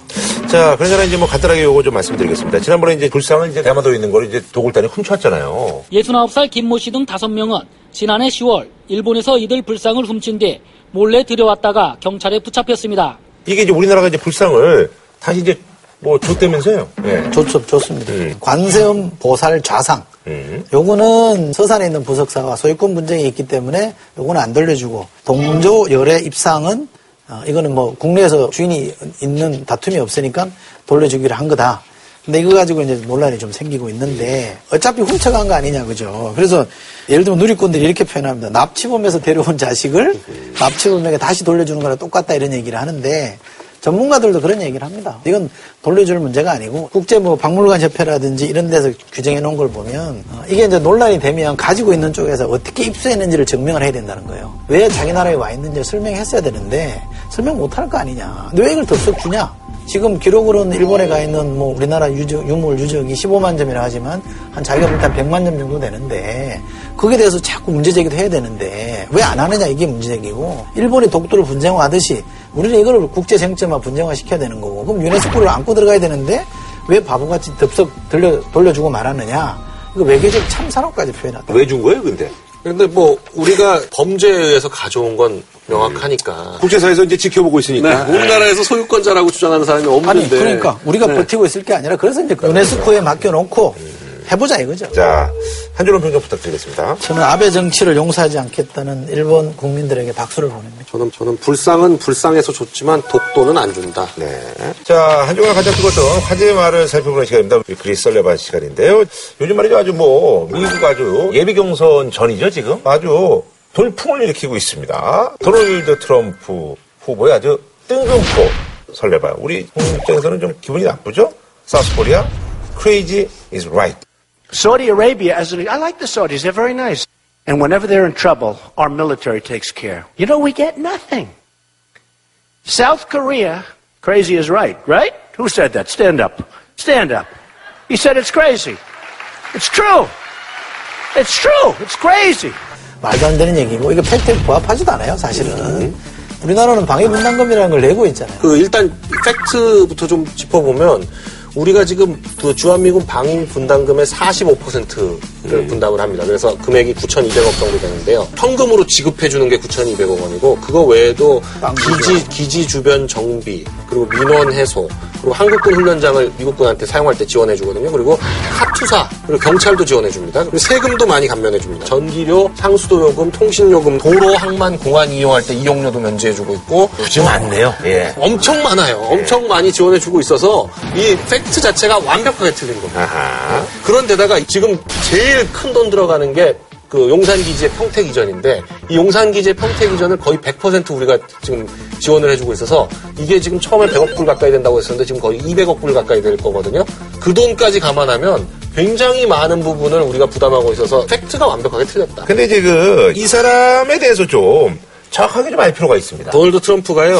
자, 그러잖아 이제 뭐 간단하게 요거 좀 말씀드리겠습니다. 지난번에 이제 불상을 이제 대마도에 있는 걸 이제 도굴단이 훔쳐왔잖아요. 69살 김모 씨 등 5명은 지난해 10월 일본에서 이들 불상을 훔친 뒤 몰래 들여왔다가 경찰에 붙잡혔습니다. 이게 이제 우리나라가 이제 불상을 다시 이제 뭐 줬다면서요? 예. 좋죠, 좋습니다. 음. 관세음 보살 좌상. 음. 요거는 서산에 있는 부석사가 소유권 분쟁이 있기 때문에 요거는 안 돌려주고 동조 열애 입상은 어, 이거는 뭐 국내에서 주인이 있는 다툼이 없으니까 돌려주기로 한 거다. 근데 이거 가지고 이제 논란이 좀 생기고 있는데 어차피 훔쳐간 거 아니냐 그죠. 그래서 예를 들면 누리꾼들이 이렇게 표현합니다. 납치범에서 데려온 자식을 납치범에게 다시 돌려주는 거랑 똑같다 이런 얘기를 하는데 전문가들도 그런 얘기를 합니다. 이건 돌려줄 문제가 아니고 국제 뭐 박물관 협회라든지 이런 데서 규정해 놓은 걸 보면 어, 이게 이제 논란이 되면 가지고 있는 쪽에서 어떻게 입수했는지를 증명을 해야 된다는 거예요. 왜 자기 나라에 와 있는지 설명했어야 되는데 설명 못할 거 아니냐. 왜 이걸 덥석 주냐? 지금 기록으로는 일본에 가 있는 뭐 우리나라 유적, 유물 유적이 15만 점이라 하지만 한 자기가 한 100만 점 정도 되는데 거기에 대해서 자꾸 문제 제기도 해야 되는데 왜 안 하느냐 이게 문제 제기고 일본이 독도를 분쟁화하듯이 우리는 이걸 국제 쟁점화 분쟁화 시켜야 되는 거고 그럼 유네스코를 안고 들어가야 되는데 왜 바보같이 덥석 돌려, 돌려주고 말하느냐 이거 외교적 참사로까지 표현하다. 왜 준 거예요, 근데? 근데 뭐 우리가 범죄에 의해서 가져온 건 명확하니까. 국제사에서 이제 지켜보고 있으니까. 네, 우리나라에서 소유권자라고 주장하는 사람이 아니 없는데. 그러니까 우리가 네. 버티고 있을 게 아니라 그래서 이제 유네스코에 맡겨놓고 해보자 이거죠. 자, 한 줄로 평가 부탁드리겠습니다. 저는 아베 정치를 용서하지 않겠다는 일본 국민들에게 박수를 보냅니다. 저는 저는 불상은 불상에서 줬지만 독도는 안 준다. 네. 자, 한 주간 가장 뜨거웠던 화제의 말을 살펴보는 시간입니다. 그리스 썰레반 시간인데요. 요즘 말이죠. 아주 뭐, 미국 아주 예비 경선 전이죠, 지금. 아주 돌풍을 일으키고 있습니다. 도널드 트럼프 후보의 아주 뜬금포 설레발. 우리 국민 입장에서는 좀 기분이 나쁘죠? 사우스 코리아, crazy is right. Saudi Arabia, as an, I like the Saudis, they're very nice. And whenever they're in trouble, our military takes care. You know, we get nothing. South Korea, crazy is right, right? Who said that? Stand up. Stand up. He said it's crazy. It's true. It's true. It's crazy. 말도 안 되는 얘기고 이거 팩트에 부합하지도 않아요 사실은. 우리나라는 방위분담금이라는 걸 내고 있잖아요. 그 일단 팩트부터 좀 짚어보면 우리가 지금 그 주한미군 방위 분담금의 45%를 분담을 합니다. 그래서 금액이 9,200억 정도 되는데요. 현금으로 지급해 주는 게 9,200억 원이고 그거 외에도 기지 기지 주변 정비 그리고 민원 해소 그리고 한국군 훈련장을 미국군한테 사용할 때 지원해 주거든요. 그리고 카투사 그리고 경찰도 지원해 줍니다. 그리고 세금도 많이 감면해 줍니다. 전기료, 상수도 요금, 통신 요금, 도로, 항만, 공안 이용할 때 이용료도 면제해 주고 있고 아주 많네요. 예. 엄청 많아요. 엄청 많이 지원해주고 있어서 이 팩트 자체가 완벽하게 틀린 겁니다. 아하. 그런데다가 지금 제일 큰 돈 들어가는 게 그 용산 기지의 평택 이전인데 이 용산 기지의 평택 이전을 거의 100% 우리가 지금 지원을 해주고 있어서 이게 지금 처음에 100억 불 가까이 된다고 했었는데 지금 거의 200억 불 가까이 될 거거든요. 그 돈까지 감안하면 굉장히 많은 부분을 우리가 부담하고 있어서 팩트가 완벽하게 틀렸다. 근데 이제 그 이 사람에 대해서 좀 정확하게 좀 알 필요가 있습니다. 도널드 트럼프가요.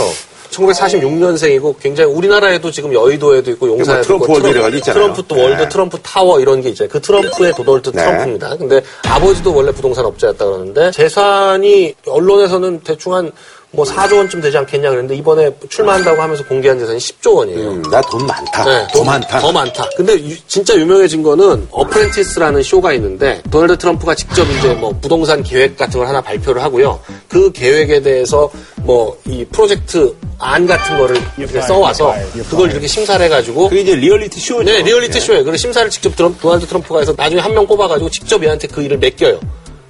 1946년생이고 굉장히 우리나라에도 지금 여의도에도 있고 용산에도 트럼프 있고 월드 가지고 있잖아요. 트럼프 또 월드 네. 트럼프 타워 이런 게 있잖아요. 그 트럼프의 도널드 네. 트럼프입니다. 근데 아버지도 원래 부동산 업자였다 그러는데 재산이 언론에서는 대충 한 뭐 4조 원쯤 되지 않겠냐 그랬는데 이번에 출마한다고 하면서 공개한 재산이 10조 원이에요. 음, 나 돈 많다. 네, 더 많다. 더 많다. 근데 유- 진짜 유명해진 거는 Apprentice라는 쇼가 있는데 도널드 트럼프가 직접 이제 뭐 부동산 계획 같은 걸 하나 발표를 하고요. 그 계획에 대해서 뭐 이 프로젝트 안 같은 거를 이렇게 써와서 그걸 이렇게 심사를 해가지고 그게 이제 리얼리티 쇼죠. 네, 리얼리티 쇼예요. 그래서 심사를 직접 드럼- 도널드 트럼프가 해서 나중에 한명 뽑아가지고 직접 얘한테 그 일을 맡겨요.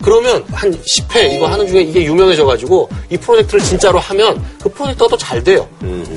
그러면 한 10회 이거 하는 중에 이게 유명해져가지고 이 프로젝트를 진짜로 하면 그 프로젝트가 또 잘 돼요.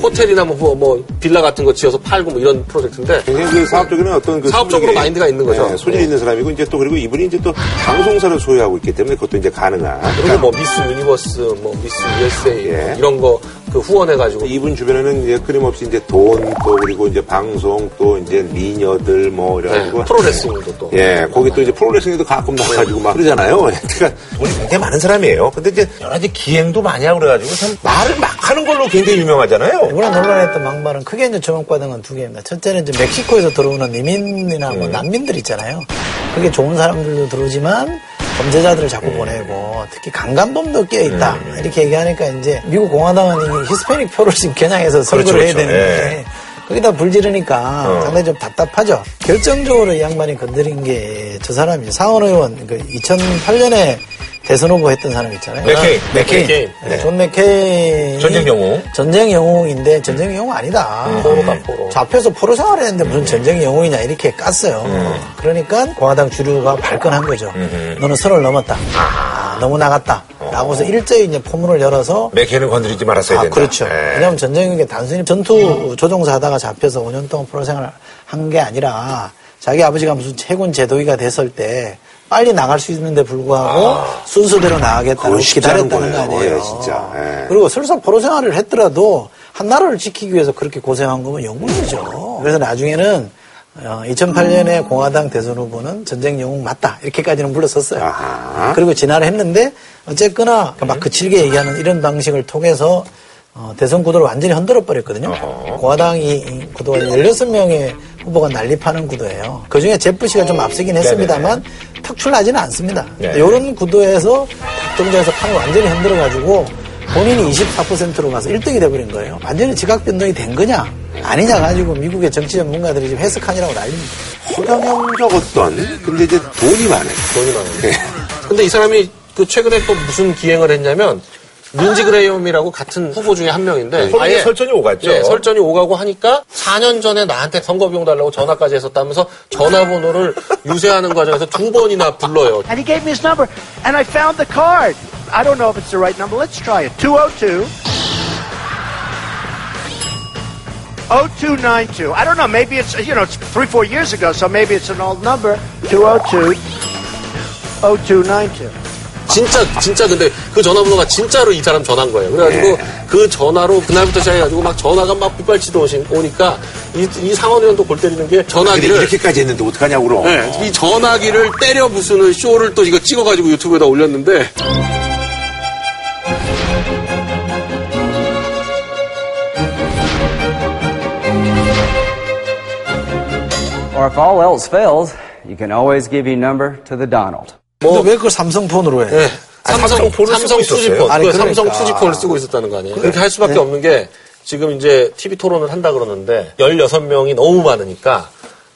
호텔이나 뭐, 뭐, 뭐 빌라 같은 거 지어서 팔고 뭐 이런 프로젝트인데 굉장히 그 사업적인 어떤 그 사업적으로 마인드가 있는 거죠. 네, 소질이 있는 사람이고 이제 또 그리고 이분이 이제 또 방송사를 소유하고 있기 때문에 그것도 이제 가능한. 그리고 뭐 미스 유니버스, 뭐 미스 USA 예. 뭐 이런 거 그 후원해가지고 이분 주변에는 이제 끊임없이 이제 돈 또 그리고 이제 방송 또 이제 미녀들 뭐 네, 이래가지고 프로레슬링도 또. 예, 거기 또 이제 프로레슬링도 가끔 나가지고 막 그러잖아요. [laughs] 그러니까 돈이 굉장히 많은 사람이에요. 근데 이제 여러 가지 기행도 많이 하고 그래가지고 참 말을 막 하는 걸로 굉장히 유명하잖아요. 이번에 논란했던 망발은 크게 이제 주목받은 건 두 개입니다. 첫째는 이제 멕시코에서 들어오는 이민이나 뭐 난민들 있잖아요. 그게 좋은 사람들도 들어오지만 범죄자들을 자꾸 보내고 특히 강간범도 껴있다. 이렇게 얘기하니까 이제 미국 공화당은 이 히스패닉 표를 지금 겨냥해서 선거를 그렇죠, 해야 그렇죠. 되는데 거기다 불지르니까 상당히 좀 답답하죠. 결정적으로 이 양반이 건드린 게 저 사람이 상원 의원 그 2008년에 대선 후보 했던 사람 있잖아요. 맥케인. 맥케인. 맥케인. 네. 존 맥케인. 전쟁 영웅. 전쟁 영웅인데 전쟁 영웅 아니다. 포로. 잡혀서 포로 생활했는데 무슨 전쟁 영웅이냐 이렇게 깠어요. 그러니까 공화당 주류가 발끈한 거죠. 너는 선을 넘었다. 아, 너무 나갔다. 라고서 일제히 이제 포문을 열어서 맥케인은 건드리지 말았어야 아, 된다. 그렇죠. 예. 왜냐하면 전쟁이 단순히 전투 조종사 하다가 잡혀서 5년 동안 포로 생활을 한게 아니라 자기 아버지가 무슨 해군 제도위가 됐을 때 빨리 나갈 수 있는데 불구하고 순서대로 나가겠다고 아. 쉽지 않은 기다렸다는 거 거예요. 아니에요. 예, 진짜. 예. 그리고 설사 포로 생활을 했더라도 한 나라를 지키기 위해서 그렇게 고생한 거면 영웅이죠. 그래서 나중에는 어, 2008년에 공화당 대선 후보는 전쟁 영웅 맞다 이렇게까지는 불렀었어요. 아하. 그리고 진화를 했는데 어쨌거나 막 거칠게 얘기하는 이런 방식을 통해서 어, 대선 구도를 완전히 흔들어 버렸거든요. 공화당이 이 구도가 16명의 후보가 난립하는 구도예요. 그 중에 제프 씨가 좀 앞서긴 했습니다만 특출나지는 않습니다. 네. 이런 구도에서 특정자에서 판을 완전히 흔들어 가지고 본인이 24%로 가서 1등이 돼버린 거예요. 완전히 지각 변동이 된 거냐 아니냐 가지고 미국의 정치 전문가들이 지금 해석하느라고 난립니다. 허경영적 어떤 근데 이제 돈이 많아요. 돈이 많아요. 근데 이 사람이 그 최근에 또 무슨 기행을 했냐면 린지 그레이엄이라고 같은 후보 중에 한 명인데 서울에 설전이 오갔죠. 예, 설전이 오가고 하니까 4년 전에 나한테 선거 비용 달라고 전화까지 했었다면서 전화번호를 유세하는 과정에서 두 번이나 불러요. And he gave me his number, and I found the card. I don't know if it's the right number. Let's try it. 202 0292. I don't know. Maybe it's, you know, it's three, four years ago, so maybe it's an old number. 202 0292. 진짜 진짜 근데 그 전화번호가 진짜로 이 사람 전화인 거예요. 그래가지고 그 전화로 그날부터 시작해가지고 막 전화가 막 빗발치도 오니까 이, 이 상원 의원도 골 때리는 게 전화기를 이렇게까지 했는데 어떡하냐고 그럼. 네, 이 전화기를 때려 부수는 쇼를 또 이거 찍어가지고 유튜브에다 올렸는데 Or if all else fails, you can always give your number to the Donald. 근데 왜 그걸 삼성폰으로 해? 네. 삼성, 삼성폰을 삼성 쓰고 투지폰. 아니, 그 삼성 그러니까. 투지폰을 쓰고 있었다는 거 아니에요? 그렇게 할 수밖에 없는 게 지금 이제 TV 토론을 한다 그러는데 16명이 너무 많으니까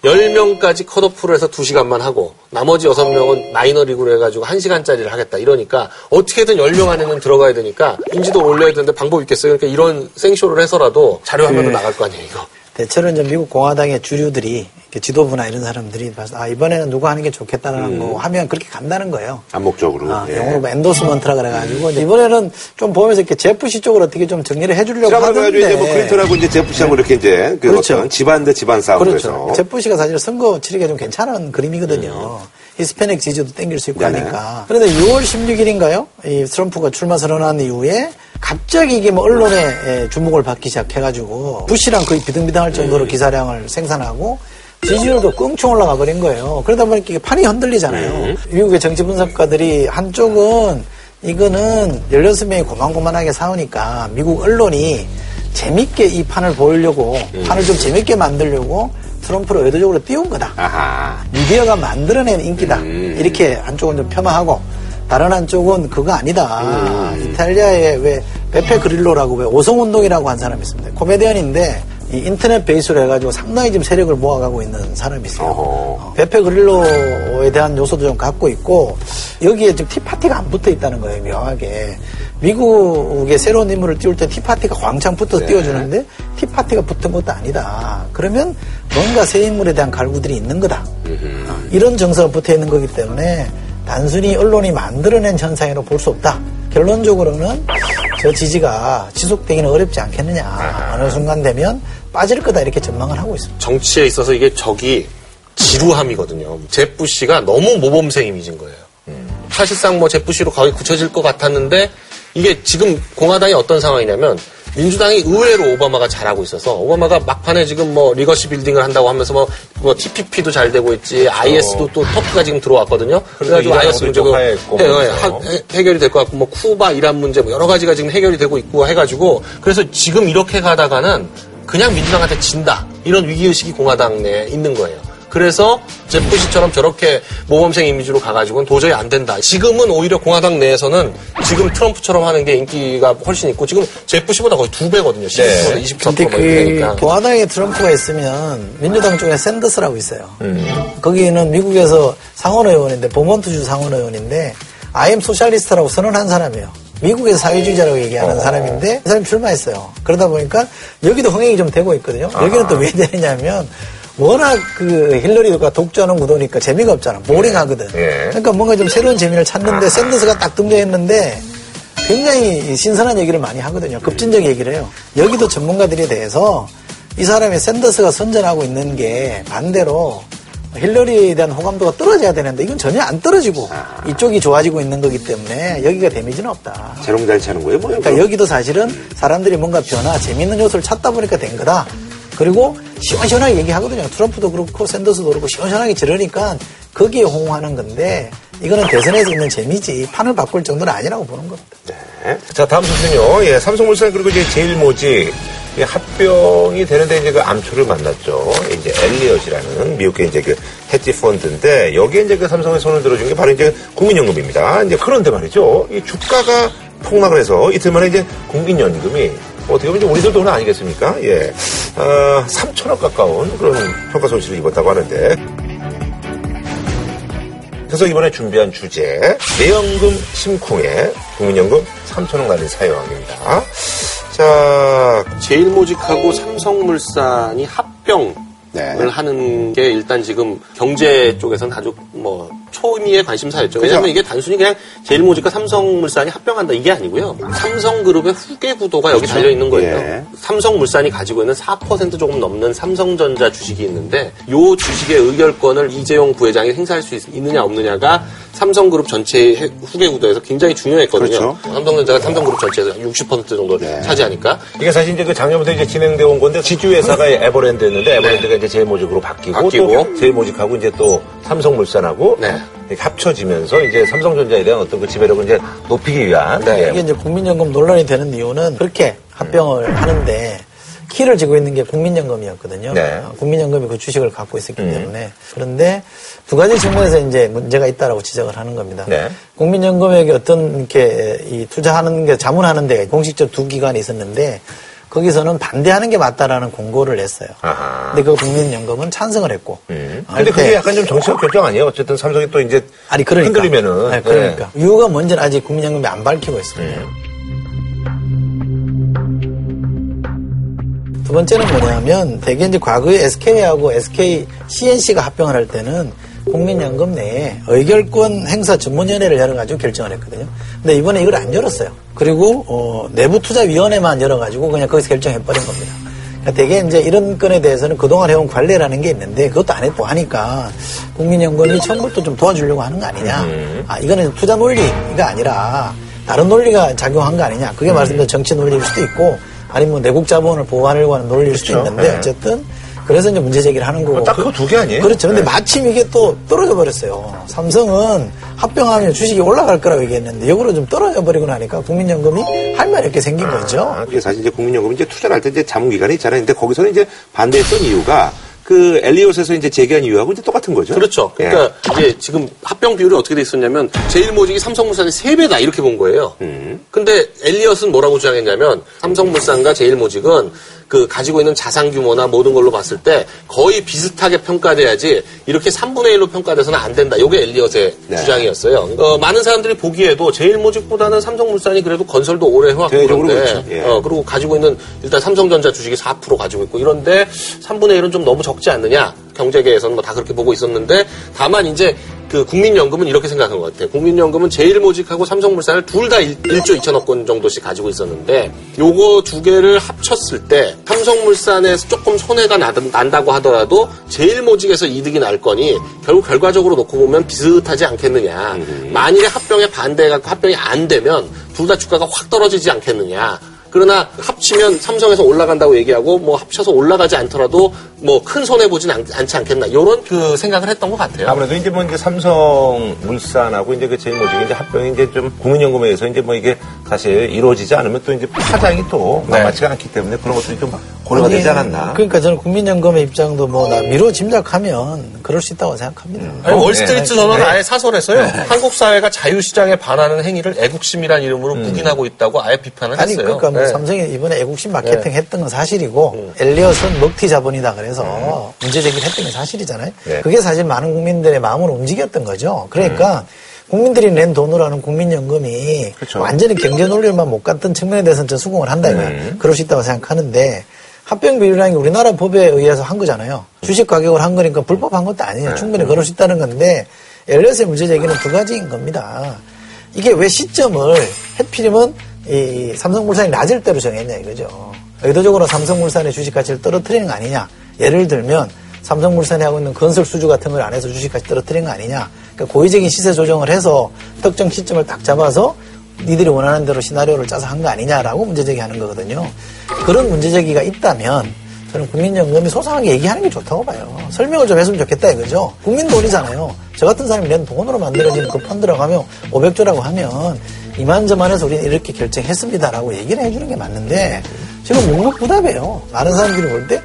10명까지 컷오프를 해서 2시간만 하고 나머지 6명은 마이너리그로 해가지고 1시간짜리를 하겠다 이러니까 어떻게든 10명 안에는 들어가야 되니까 인지도 올려야 되는데 방법 있겠어요? 그러니까 이런 생쇼를 해서라도 자료 화면으로 나갈 거 아니에요 이거. 대체로 이제 미국 공화당의 주류들이 지도부나 이런 사람들이 봐서 아 이번에는 누가 하는 게 좋겠다는 거 하면 그렇게 간다는 거예요. 암묵적으로. 아, 예. 영어로 뭐 endorsement라 그래가지고 이번에는 좀 보면서 이렇게 젭 부시 쪽을 어떻게 좀 정리를 해주려고 하는데 이제 뭐 클린턴하고 이제 젭 부시하고 이렇게 이제 그 그렇죠. 집안 대 집안 싸움에서 그렇죠. 젭 부시가 사실 선거 치르기가 좀 괜찮은 그림이거든요. 히스패닉 지지도 땡길 수 있고 음. 네네. 하니까. 그런데 6월 16일인가요? 이 트럼프가 출마 선언한 이후에 갑자기 이게 뭐 언론의 에, 주목을 받기 시작해가지고 부시랑 거의 비등비등할 정도로 음. 기사량을 생산하고 지지율도 껑충 올라가 버린 거예요. 그러다 보니까 이게 판이 흔들리잖아요. 음. 미국의 정치 분석가들이 한쪽은 이거는 16명이 고만고만하게 싸우니까 미국 언론이 재밌게 이 판을 보이려고 음. 판을 좀 재밌게 만들려고 트럼프를 의도적으로 띄운 거다. 아하. 미디어가 만들어낸 인기다. 음. 이렇게 한쪽은 좀 폄하하고 다른 한쪽은 그거 아니다. 음. 이탈리아에 왜 베페 그릴로라고 왜 오성운동이라고 한 사람이 있습니다. 코미디언인데 이 인터넷 베이스로 해가지고 상당히 지금 세력을 모아가고 있는 사람이 있어요. 어허. 어, 베페 그릴로에 대한 요소도 좀 갖고 있고 여기에 지금 티파티가 안 붙어 있다는 거예요. 묘하게 미국의 새로운 인물을 띄울 때 티파티가 광창 붙어 네. 띄워주는데 티파티가 붙은 것도 아니다. 그러면 뭔가 새 인물에 대한 갈구들이 있는 거다. 어, 이런 정서가 붙어 있는 거기 때문에 단순히 언론이 만들어낸 현상이라고 볼수 없다. 결론적으로는 저 지지가 지속되기는 어렵지 않겠느냐. 어느 순간 되면 빠질 거다 이렇게 전망을 하고 있습니다. 정치에 있어서 이게 적이 지루함이거든요. 제프 씨가 너무 모범생 이미지인 거예요. 사실상 뭐 제프 씨로 거의 굳혀질 것 같았는데 이게 지금 공화당이 어떤 상황이냐면 민주당이 의외로 오바마가 잘하고 있어서 오바마가 막판에 지금 뭐 리거시 빌딩을 한다고 하면서 뭐, 뭐 TPP도 잘 되고 있지 IS도 또 터키가 지금 들어왔거든요. 그래가지고 IS 문제가 좀 화해했고 해. 해, 해결이 될 것 같고 뭐 쿠바 이란 문제 뭐 여러 가지가 지금 해결이 되고 있고 해가지고 그래서 지금 이렇게 가다가는 그냥 민주당한테 진다 이런 위기의식이 공화당 내에 있는 거예요. 그래서 제프시처럼 저렇게 모범생 이미지로 가가지고는 도저히 안 된다. 지금은 오히려 공화당 내에서는 지금 트럼프처럼 하는 게 인기가 훨씬 있고 지금 제프시보다 거의 두 배거든요. 10%, 네. 20%뭐 근데 그. 공화당에 트럼프가 있으면 민주당 쪽에 샌더스라고 있어요. 거기는 미국에서 상원 의원인데 버몬트주 상원 의원인데 I am socialist라고 선언한 사람이에요. 미국에서 사회주의자라고 얘기하는 사람인데 그 사람이 출마했어요. 그러다 보니까 여기도 흥행이 좀 되고 있거든요. 여기는 또 왜 되느냐면 워낙 그 힐러리가 독주하는 구도니까 재미가 없잖아. boring하거든. 예. 그러니까 뭔가 좀 새로운 재미를 찾는데 샌더스가 딱 등장했는데 굉장히 신선한 얘기를 많이 하거든요. 급진적 얘기를 해요. 여기도 전문가들에 대해서 이 사람이 샌더스가 선전하고 있는 게 반대로 힐러리에 대한 호감도가 떨어져야 되는데 이건 전혀 안 떨어지고 이쪽이 좋아지고 있는 거기 때문에 여기가 데미지는 없다. 재롱 잘 차는 거예요, 뭐. 그러니까 여기도 사실은 사람들이 뭔가 변화, 재밌는 요소를 찾다 보니까 된 거다. 그리고 시원시원하게 얘기하거든요. 트럼프도 그렇고 샌더스도 그렇고 시원시원하게 지르니까 거기에 호응하는 건데 이거는 대선에서 있는 재미지 판을 바꿀 정도는 아니라고 보는 겁니다. 네. 자, 다음 소식은요. 예, 삼성물산 그리고 이제 제일모직 이 합병이 되는데 이제 그 암초를 만났죠. 이제 엘리엇이라는 미국의 이제 그 헤지 펀드인데 여기에 이제 그 삼성의 손을 들어준 게 바로 이제 국민연금입니다. 이제 그런데 말이죠. 이 주가가 폭락을 해서 이틀 만에 이제 국민연금이 어떻게 보면 이제 우리들 돈 아니겠습니까? 예. 어, 3천억 가까운 그런 평가 손실을 입었다고 하는데 그래서 이번에 준비한 주제 내연금 심쿵에 국민연금 3천억 날린 사회왕입니다. 자, 제일모직하고 삼성물산이 합병을 네. 하는 게 일단 지금 경제 쪽에서는 아주 뭐 초미의 관심사였죠. 왜냐하면 그죠. 이게 단순히 그냥 제일모직과 삼성물산이 합병한다 이게 아니고요. 삼성그룹의 후계 구도가 여기 달려 있는 거예요. 예. 삼성물산이 가지고 있는 4% 조금 넘는 삼성전자 주식이 있는데 요 주식의 의결권을 이재용 부회장이 행사할 수 있, 느냐 없느냐가 삼성그룹 전체의 해- 후계 구도에서 굉장히 중요했거든요. 그렇죠. 삼성전자가 삼성그룹 전체에서 60% 정도 네. 차지하니까 이게 사실 이제 그 작년부터 이제 진행되어 온 건데 지주 회사가 에버랜드였는데 에버랜드가 이제 제일모직으로 바뀌고, 바뀌고. 또 제일모직하고 이제 또 삼성물산하고 네. 합쳐지면서 이제 삼성전자에 대한 어떤 그 지배력을 이제 높이기 위한 네. 이게 이제 국민연금 논란이 되는 이유는 그렇게 합병을 하는데 키를 쥐고 있는 게 국민연금이었거든요. 네. 어, 국민연금이 그 주식을 갖고 있었기 때문에 그런데 두 가지 측면에서 이제 문제가 있다라고 지적을 하는 겁니다. 네. 국민연금에게 어떤 이렇게 이 투자하는 게 자문하는 데 공식적 두 기관이 있었는데 거기서는 반대하는 게 맞다라는 공고를 냈어요. 아하. 근데 그 국민연금은 찬성을 했고. 음. 어, 근데 그게 약간 좀 정치적 결정 아니에요? 어쨌든 삼성이 또 이제 아니 그러니까 흔들리면은 네, 그러니까 이유가 뭔지는 아직 국민연금이 안 밝히고 있습니다. 음. 두 번째는 뭐냐면 대개 이제 과거에 SK하고 SK CNC가 합병을 할 때는 국민연금 내에 의결권 행사 전문위원회를 열어가지고 결정을 했거든요. 근데 이번에 이걸 안 열었어요. 그리고 어, 내부 투자위원회만 열어가지고 그냥 거기서 결정해버린 겁니다. 그러니까 대개 이제 이런 건에 대해서는 그동안 해온 관례라는 게 있는데 그것도 안 했고 하니까 국민연금이 처음부터 좀 도와주려고 하는 거 아니냐. 아, 이거는 투자 논리가 아니라 다른 논리가 작용한 거 아니냐. 그게 말씀대로 정치 논리일 수도 있고 아니면 뭐 내국 자본을 보호하려고 하는 논리일 수도 그렇죠. 있는데 네. 어쨌든 그래서 이제 문제 제기를 하는 거고. 딱 그거 두개 아니에요? 그렇죠. 근데 네. 마침 이게 또 떨어져 버렸어요. 삼성은 합병하면 주식이 올라갈 거라고 얘기했는데 역으로 좀 떨어져 버리고 나니까 국민연금이 할 말이 없게 생긴 거죠. 아, 그게 사실 이제 국민연금 이제 투자를 할 때 이제 자문기관이 있잖아요. 근데 거기서는 이제 반대했던 이유가 그 엘리엇에서 이제 제기한 이유하고 이제 똑같은 거죠. 그렇죠. 예. 그러니까 이제 지금 합병 비율이 어떻게 돼 있었냐면 제일모직이 삼성물산의 3배다 이렇게 본 거예요. 음. 근데 엘리엇은 뭐라고 주장했냐면 삼성물산과 제일모직은 그 가지고 있는 자산 규모나 모든 걸로 봤을 때 거의 비슷하게 평가돼야지 이렇게 3분의 1로 평가돼서는 안 된다. 이게 엘리엇의 네. 주장이었어요. 어, 많은 사람들이 보기에도 제일모직보다는 삼성물산이 그래도 건설도 오래 해왔고 그런데 그렇죠. 예. 어, 그리고 가지고 있는 일단 삼성전자 주식이 4% 가지고 있고 이런데 3분의 1은 좀 너무 적지 않느냐. 경제계에서는 뭐 다 그렇게 보고 있었는데 다만 이제 그 국민연금은 이렇게 생각한 것 같아요. 국민연금은 제일모직하고 삼성물산을 둘 다 1조 2천억 원 정도씩 가지고 있었는데 요거 두 개를 합쳤을 때 삼성물산에서 조금 손해가 나- 난다고 하더라도 제일모직에서 이득이 날 거니 결국 결과적으로 놓고 보면 비슷하지 않겠느냐. 만일에 합병에 반대해갖고 합병이 안 되면 둘 다 주가가 확 떨어지지 않겠느냐. 그러나 합치면 삼성에서 올라간다고 얘기하고 뭐 합쳐서 올라가지 않더라도 뭐 큰 손해 보진 않, 지 않겠나 이런 그 생각을 했던 것 같아요. 아무래도 이제 뭐 이제 삼성 물산하고 이제 그 제일모직이 이제 합병이 이제 좀 국민연금에서 이제 뭐 이게 사실 이루어지지 않으면 또 이제 파장이 또 만만치가 않기 때문에 그런 것들이 좀 고려가 아니, 되지 않았나. 그러니까 저는 국민연금의 입장도 뭐 나 미뤄 짐작하면 그럴 수 있다고 생각합니다. 아니, 어, 월스트리트 네. 저널은 네. 아예 사설에서요. 한국 사회가 자유시장에 반하는 행위를 애국심이라는 이름으로 묵인하고 있다고 아예 비판을 아니 했어요. 그러니까 뭐 네. 삼성이 이번에 애국심 마케팅 했던 건 사실이고 엘리엇은 먹튀 자본이다 그래서 문제 제기를 했던 게 사실이잖아요. 네. 그게 사실 많은 국민들의 마음을 움직였던 거죠. 그러니까 국민들이 낸 돈으로 하는 국민연금이 그렇죠. 완전히 경제 논리만 못 갔던 측면에 대해서는 저 수긍을 한다 이거예요. 그럴 수 있다고 생각하는데 합병 비율이라는 게 우리나라 법에 의해서 한 거잖아요. 주식 가격을 한 거니까 불법한 것도 아니에요. 충분히 그럴 수 있다는 건데 엘리엇의 문제 제기는 두 가지인 겁니다. 이게 왜 시점을 해필이면 이 삼성물산이 낮을 때로 정했냐 이거죠. 의도적으로 삼성물산의 주식 가치를 떨어뜨리는 거 아니냐. 예를 들면 삼성물산이 하고 있는 건설 수주 같은 걸 안 해서 주식 가치 떨어뜨리는 거 아니냐. 그러니까 고의적인 시세 조정을 해서 특정 시점을 딱 잡아서 니들이 원하는 대로 시나리오를 짜서 한 거 아니냐라고 문제 제기하는 거거든요. 그런 문제 제기가 있다면 저는 국민연금이 소상하게 얘기하는 게 좋다고 봐요. 설명을 좀 했으면 좋겠다 이거죠. 국민 돈이잖아요. 저 같은 사람이 낸 돈으로 만들어진 그 펀드라고 하면 500조라고 하면 이만저만해서 우리는 이렇게 결정했습니다라고 얘기를 해주는 게 맞는데 지금 묵묵부답해요. 많은 사람들이 볼 때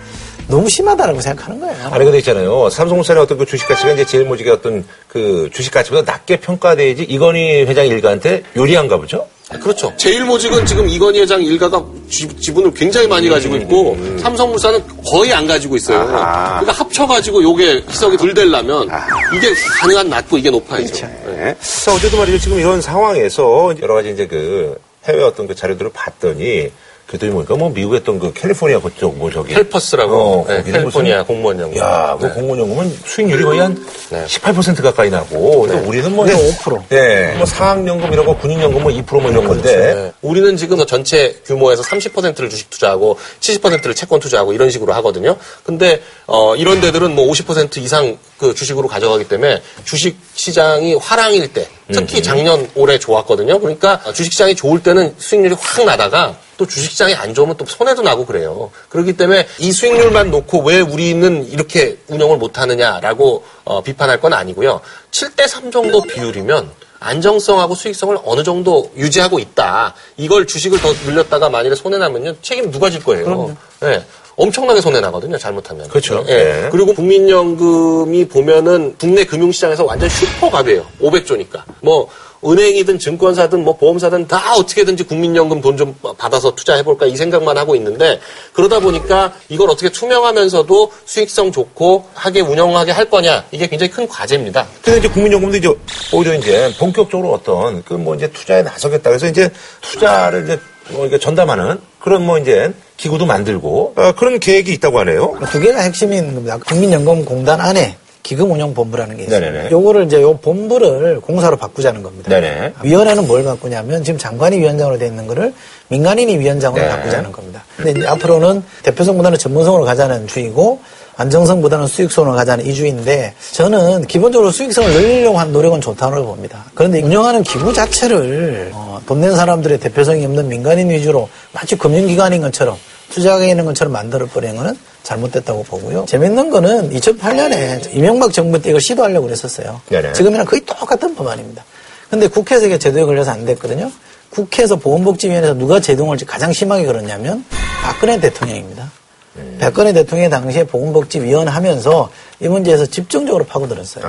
너무 심하다라고 생각하는 거예요. 아니 근데 있잖아요. 삼성물산의 어떤 그 주식 가치가 이제 제일 모직의 어떤 그 주식 가치보다 낮게 평가돼야지 이건희 회장 일가한테 유리한가 보죠. 그렇죠. 제일모직은 지금 이건희 회장 일가가 지, 지분을 굉장히 많이 가지고 있고 삼성물산은 거의 안 가지고 있어요. 아하. 그러니까 합쳐가지고 요게 희석이 덜 되려면 이게 가능한 낮고 이게 높아야죠. 네. 자, 어쨌든 말이죠. 지금 이런 상황에서 여러 가지 이제 그 해외 어떤 그 자료들을 봤더니 그랬더니 보니까 뭐 미국의 어떤 그 캘리포니아 그쪽 뭐 저기 헬퍼스라고 어, 네, 캘리포니아 무슨- 공무원 연금. 야, 그 네. 공무원 연금은 수익률이 거의 한 네. 18% 가까이 나고 근데 우리는 뭐 네, 이제 5%. 네. 뭐 사학연금 이런 거 군인연금 뭐 2%뭐 이런 건데 네. 우리는 지금 전체 규모에서 30%를 주식 투자하고 70%를 채권 투자하고 이런 식으로 하거든요. 근데 어, 이런 데들은 뭐 50% 이상 그 주식으로 가져가기 때문에 주식 시장이 화랑일 때 특히 작년 올해 좋았거든요. 그러니까 주식 시장이 좋을 때는 수익률이 확 나다가 또 주식시장이 안 좋으면 또 손해도 나고 그래요. 그렇기 때문에 이 수익률만 놓고 왜 우리는 이렇게 운영을 못하느냐라고 어, 비판할 건 아니고요. 7대 3 정도 비율이면 안정성하고 수익성을 어느 정도 유지하고 있다. 이걸 주식을 더 늘렸다가 만일에 손해 나면요 책임 누가 질 거예요. 네. 엄청나게 손해 나거든요. 잘못하면. 그렇죠. 예. 네. 그리고 국민연금이 보면은 국내 금융시장에서 완전 슈퍼갑이에요. 500조니까. 뭐 은행이든 증권사든 뭐 보험사든 다 어떻게든지 국민연금 돈 좀 받아서 투자해볼까 이 생각만 하고 있는데 그러다 보니까 이걸 어떻게 투명하면서도 수익성 좋고 하게 운영하게 할 거냐 이게 굉장히 큰 과제입니다. 근데 이제 국민연금도 이제 오히려 이제 본격적으로 어떤 그 뭐 이제 투자에 나서겠다 그래서 이제 투자를 이제 뭐 이게 전담하는 그런 뭐 이제 기구도 만들고 어, 그런 계획이 있다고 하네요. 두 개가 핵심인 겁니다. 국민연금공단 안에 기금운용본부라는 게 있어요. 네네네. 요거를 이제 요 본부를 공사로 바꾸자는 겁니다. 네네. 위원회는 뭘 바꾸냐면 지금 장관이 위원장으로 돼 있는 거를 민간인이 위원장으로 네. 바꾸자는 겁니다. 근데 이제 앞으로는 대표성보다는 전문성으로 가자는 주의고 안정성보다는 수익성으로 가자는 이주인데 저는 기본적으로 수익성을 늘리려고 한 노력은 좋다고 봅니다. 그런데 운영하는 기구 자체를 어, 돈낸 사람들의 대표성이 없는 민간인 위주로 마치 금융기관인 것처럼 투자가 있는 것처럼 만들어 버리는 거는 잘못됐다고 보고요. 재밌는 거는 2008년에 이명박 정부 때 이걸 시도하려고 그랬었어요. 네네. 지금이랑 거의 똑같은 법안입니다. 근데 국회에서 이게 제도에 걸려서 안 됐거든요. 국회에서 보건복지위원회에서 누가 제동을 가장 심하게 걸었냐면 박근혜 대통령입니다. 박근혜 대통령이 당시에 보건복지위원 하면서 이 문제에서 집중적으로 파고들었어요.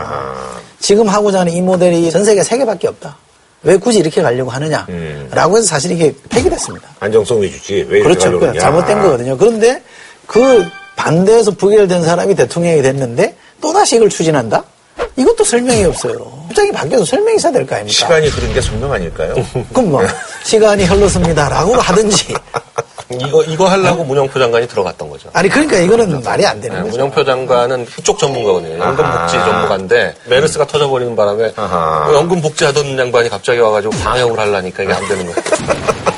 지금 하고자 하는 이 모델이 전 세계 세 개밖에 없다. 왜 굳이 이렇게 가려고 하느냐? 라고 해서 사실 이게 폐기됐습니다. 안정성 위주지 왜 이렇게 그렇죠. 가려고 그 그러냐. 잘못된 거거든요. 그런데 그 반대해서 부결된 사람이 대통령이 됐는데 또다시 이걸 추진한다? 이것도 설명이 없어요. 갑자기 바뀌어서 설명이 있어야 될 거 아닙니까? 시간이 흐른 게 성명 아닐까요? 그럼 뭐, 시간이 흘렀습니다라고 하든지. [laughs] 이거 이거 하려고 문영표 장관이 들어갔던 거죠. 아니, 그러니까 이거는 말이 안 되는 네, 거죠. 문영표 장관은 그쪽 전문가거든요. 연금복지. 전문가인데 메르스가 터져버리는 바람에 아하. 연금복지 하던 양반이 갑자기 와가지고 방역을 하려니까 이게 안 되는 거예요. [laughs]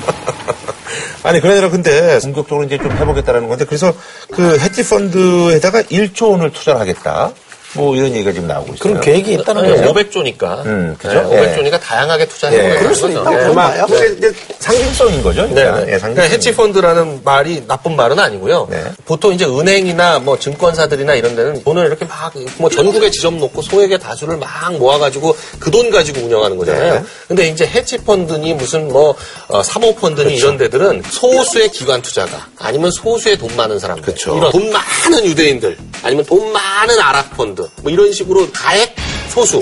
아니 아니라 근데 본격적으로 이제 좀 해보겠다라는 건데 그래서 그 헤지 펀드에다가 1조 원을 투자를 하겠다. 뭐 이런 얘기가 지금 나오고 있어요. 그런 계획이 있다는 네, 거죠. 500조니까. 음, 그죠? 예. 500조니까 다양하게 투자해 예. 보는 그럴 수도 있다고. 봐요. 예. 그게 이제 상징성인 거죠. 네. 네. 예, 그러니까 상징성. 해치펀드라는 말이 나쁜 말은 아니고요. 네. 보통 이제 은행이나 뭐 증권사들이나 이런 데는 돈을 이렇게 막 뭐 전국에 지점 놓고 소액의 다수를 막 모아가지고 그 돈 가지고 운영하는 거잖아요. 네. 근데 이제 해치펀드니 무슨 뭐 어, 사모펀드니 그렇죠. 이런 데들은 소수의 기관 투자가 아니면 소수의 돈 많은 사람들 그렇죠. 이런 돈 많은 유대인들 아니면 돈 많은 아랍펀드 뭐 이런 식으로 거액 소수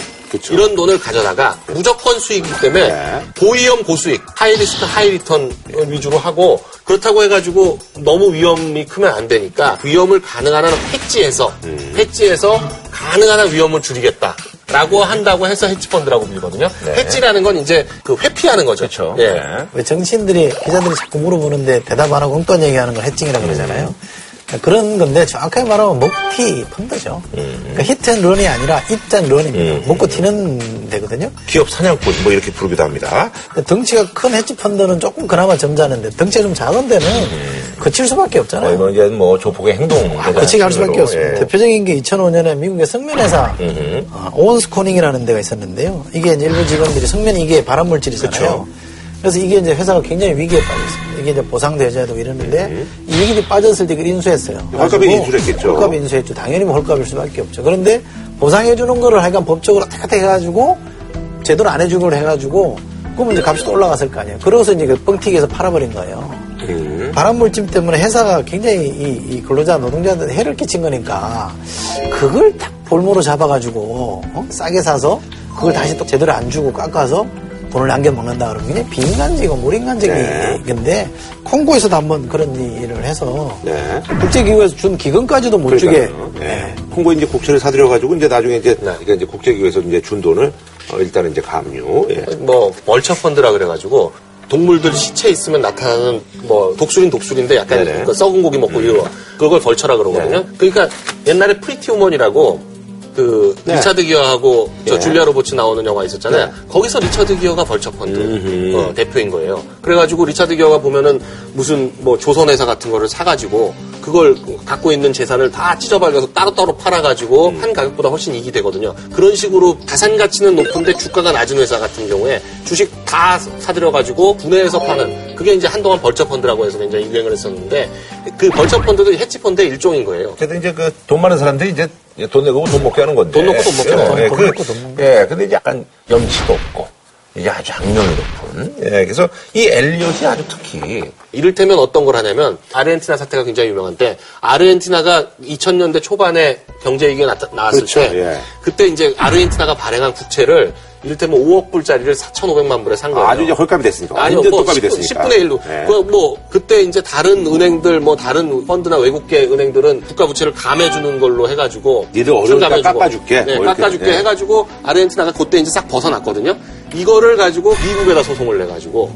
이런 돈을 가져다가 무조건 수익이기 때문에 고위험 고수익 high risk high return 위주로 하고 그렇다고 해가지고 너무 위험이 크면 안 되니까 위험을 가능한 한 헤지해서 헤지해서 가능한 한 위험을 줄이겠다 라고 한다고 해서 헤지펀드라고 불리거든요. 헤지라는 건 이제 그 회피하는 거죠. 그렇죠. 예. 네. 왜 정치인들이, 기자들이 자꾸 물어보는데 대답 안 하고 엉뚱한 얘기하는 걸 hedging이라고 그러잖아요. 그런 건데 정확하게 말하면 먹튀 펀드죠. 그러니까 히트앤런이 아니라 입장런입니다. 먹고 튀는 데거든요. 기업 사냥꾼 뭐 이렇게 부르기도 합니다. 덩치가 큰 헤지 펀드는 조금 그나마 점잖은데 덩치가 좀 작은 데는 거칠 수밖에 없잖아요. 뭐 이제 뭐 조폭의 행동. 거치게 할 수밖에 없습니다. 예. 대표적인 게 2005년에 미국의 성면회사 어, 오원스코닝이라는 데가 있었는데요. 이게 일부 직원들이 성면이 이게 발암물질이잖아요. 그 래서 이게 이제 회사가 굉장히 위기에 빠졌습니다. 이게 이제 되고 이러는데 이 위기에 빠졌을 때 그걸 인수했어요. 헐값에 가지고 인수를 했겠죠. 헐값에 인수했죠. 당연히 뭐 헐값일 수밖에 없죠. 그런데 보상해주는 거를 하여간 법적으로 탁탁 해가지고 제대로 안 해주고 해가지고 그러면 이제 값이 또 올라갔을 거 아니에요. 그러고서 이제 그 뻥튀기해서 팔아버린 거예요. 발암물질 때문에 회사가 굉장히 이, 이 근로자 노동자한테 해를 끼친 거니까 그걸 딱 볼모로 잡아가지고 어? 싸게 사서 그걸 다시 또 제대로 안 주고 깎아서 돈을 남겨 먹는다 그러면 그냥 비인간적이고 무인간적인데 콩고에서도 한번 그런 일을 해서 네. 국제기구에서 준 기금까지도 못 주게 그러니까요. 네. 콩고 이제 국채를 사들여 가지고 이제 나중에 이제 이게 이제 국제기구에서 이제 준 돈을 어, 일단은 이제 감유. 예. 뭐 벌처 펀드라 그래 가지고 동물들 시체 있으면 나타나는 뭐 독수리는 독수리인데 약간. 그 썩은 고기 먹고 이거 그걸 vulture라 그러거든요. 네. 그러니까 옛날에 Pretty Woman이라고 그 네. 리차드 기어하고 저 예. 줄리아 로버츠 나오는 영화 있었잖아요. 네. 거기서 리차드 기어가 벌처 펀드. 어, 대표인 거예요. 그래가지고 리차드 기어가 보면은 무슨 뭐 조선회사 같은 거를 사가지고 그걸 갖고 있는 재산을 다 찢어발려서 따로따로 팔아가지고 음. 한 가격보다 훨씬 이익이 되거든요. 그런 식으로 자산 가치는 높은데 주가가 낮은 회사 같은 경우에 주식 다 사들여가지고 분해해서 파는 그게 이제 한동안 벌처 펀드라고 해서 굉장히 유행을 했었는데 그 벌처 펀드도 해치 펀드의 일종인 거예요. 어쨌든 이제 그 돈 많은 사람들이 이제 돈 내고 돈 먹게 하는 건데. 돈 놓고 돈 먹게 하는 예, 거예요. 그, 돈 놓고 돈 먹는 예, 근데 이제 약간 염치도 없고, 이게 아주 악명이 높은. 예, 그래서 이 엘리엇이 아주 특히. 이를테면 어떤 걸 하냐면 아르헨티나 사태가 굉장히 유명한데 아르헨티나가 2000년대 초반에 경제 위기가 나타- 나왔을 그렇죠, 때 예. 그때 이제 아르헨티나가 발행한 국채를 이를테면 5억 불짜리를 4,500만 불에 산 거예요. 아주 이제 헐값이 됐으니까. 아니요, 완전 뭐 떡값이 10, 됐으니까. 10분의 1로. 예. 그, 뭐, 그때 이제 다른 은행들, 뭐, 다른 펀드나 외국계 은행들은 국가 부채를 감해주는 걸로 해가지고. 니들 어려우니까 감해주고. 깎아줄게. 네, 뭐. 깎아줄게 예. 해가지고, 아르헨티나가 그때 이제 싹 벗어났거든요. 이거를 가지고 미국에다 소송을 내가지고.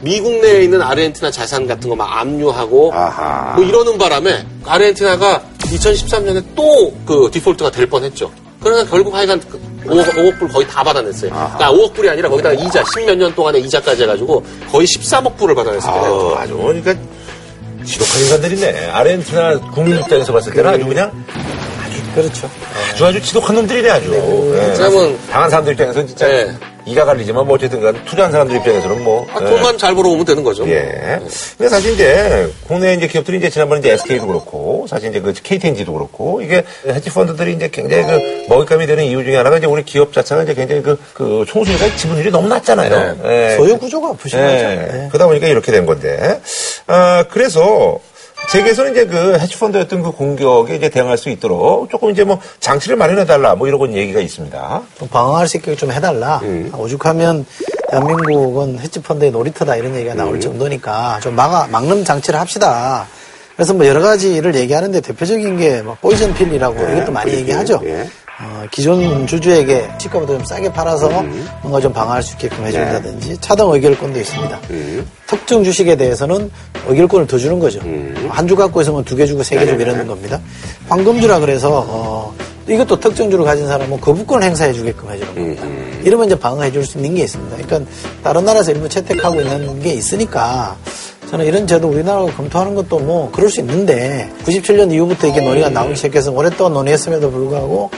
미국 내에 있는 아르헨티나 자산 같은 거 막 압류하고 아하. 뭐 이러는 바람에 아르헨티나가 2013년에 또 그 디폴트가 될 뻔했죠. 그러나 결국 하여간 그 5억, 5억 불 거의 다 받아냈어요. 그러니까 5억 불이 아니라 거기다가 이자 10몇 년 동안의 이자까지 해가지고 거의 13억 불을 받아냈어요. 아주 그러니까 지독한 인간들이네. 아르헨티나 국민 입장에서 봤을 때는 아주 그냥 그렇죠. 아주 아주 지독한 놈들이네 아주. 예. 왜냐면 당한 사람들 입장에서는 진짜 네. 이가 갈리지만 뭐 어쨌든 간 투자한 사람들 입장에서는 뭐 아, 예. 돈만 잘 벌어오면 되는 거죠. 예. 근데 사실 이제 국내 이제 기업들이 이제 지난번에 이제 SK도 그렇고 사실 이제 그 KTNG도 그렇고 이게 헤지 펀드들이 이제 굉장히 그 먹잇감이 되는 이유 중에 하나가 이제 우리 기업 자체가 이제 굉장히 그, 그 총수니까 지분율이 너무 낮잖아요. 예. 소유 구조가 부실하죠. 예. 네. 그러다 보니까 이렇게 된 건데. 아, 그래서 세계에서는 이제 그 헤지펀드였던 그 공격에 이제 대응할 수 있도록 조금 이제 뭐 장치를 마련해달라 뭐 이런 얘기가 있습니다. 좀 방어할 수 있게 좀 해달라. 음. 오죽하면 대한민국은 헤지펀드의 놀이터다 이런 얘기가 나올 음. 정도니까 좀 막아, 막는 장치를 합시다. 그래서 뭐 여러 가지를 얘기하는데 대표적인 게 뭐 포이즌 필이라고 네, 이것도 많이 포이즌 필, 얘기하죠. 예. 어, 기존 주주에게 시가보다 좀 싸게 팔아서 음. 뭔가 좀 방어할 수 있게끔 네. 해준다든지 차등 의결권도 있습니다. 음. 특정 주식에 대해서는 의결권을 더 주는 거죠. 음. 한주 갖고 있으면 두 개 주고 세 개 주고 이러는 겁니다. 황금주라 그래서 어, 이것도 특정주를 가진 사람은 거부권을 행사해 주게끔 해주는 겁니다. 이러면 이제 방어해 줄 수 있는 게 있습니다. 그러니까 다른 나라에서 일부 채택하고 있는 게 있으니까 저는 이런 제도 우리나라가 검토하는 것도 뭐 그럴 수 있는데 97년 이후부터 이게 논의가 나오기 시작해서 오랫동안 논의했음에도 불구하고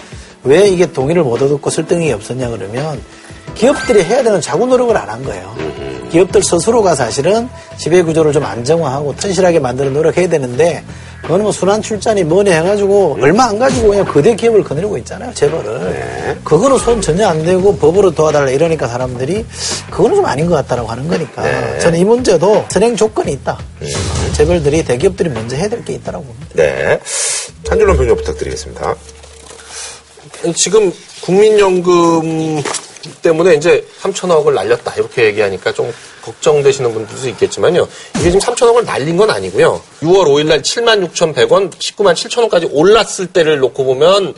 왜 이게 동의를 못 얻었고 설득이 없었냐 그러면 기업들이 해야 되는 자구 노력을 안 한 거예요. 기업들 스스로가 사실은 지배 구조를 좀 안정화하고 튼실하게 만드는 노력해야 되는데 그거는 뭐 순환 출자니 뭐니 해가지고 얼마 안 가지고 그냥 거대 기업을 거느리고 있잖아요 재벌을 그거는 손 전혀 안 대고 법으로 도와달라 이러니까 사람들이 그거는 좀 아닌 것 같다라고 하는 거니까 저는 이 문제도 선행 조건이 있다 재벌들이 대기업들이 먼저 해야 될 게 있다라고 봅니다. 네. 한 줄로 평가 부탁드리겠습니다. 지금 국민연금 때문에 이제 3천억을 날렸다 이렇게 얘기하니까 좀 걱정되시는 분들도 있겠지만요. 이게 지금 3천억을 날린 건 아니고요. 6월 5일 날 7만 6,100원, 19만 7천원까지 올랐을 때를 놓고 보면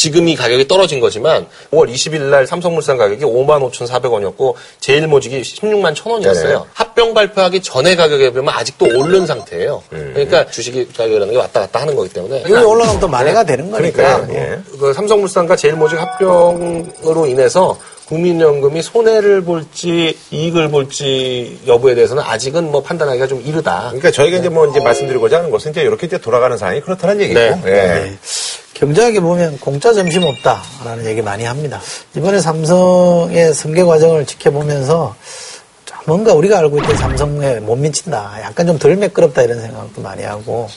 지금 이 가격이 떨어진 거지만 5월 20일 날 삼성물산 가격이 5만 5,400원이었고 제일모직이 16만 1,000원이었어요. 네네. 합병 발표하기 전에 가격에 비하면 아직도 오른 상태예요. 음. 그러니까 주식이 가격이라는 게 왔다 갔다 하는 거기 때문에 이거 올라가면 또 만회가 되는 거니까. 그러니까요. 예. 그 삼성물산과 제일모직 합병으로 인해서 국민연금이 손해를 볼지 이익을 볼지 여부에 대해서는 아직은 뭐 판단하기가 좀 이르다. 그러니까 저희가 이제 뭐 이제 말씀드리고자 하는 것은 이제 이렇게 이제 돌아가는 상황이 그렇다는 얘기고. 네. 예. 네. 경제학에 보면 공짜 점심 없다라는 얘기 많이 합니다. 이번에 삼성의 승계 과정을 지켜보면서 좀 뭔가 우리가 알고 있던 삼성에 못 미친다. 약간 좀 덜 매끄럽다 이런 생각도 많이 하고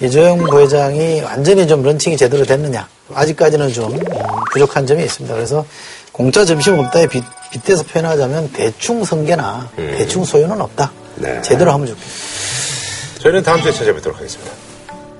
이재용 부회장이 완전히 좀 런칭이 제대로 됐느냐. 아직까지는 좀 음, 부족한 점이 있습니다. 그래서 공짜 점심 없다에 빗, 빗대서 표현하자면 대충 승계나 대충 소유는 없다. 네. 제대로 하면 좋겠다. 저희는 다음 주에 찾아뵙도록 하겠습니다.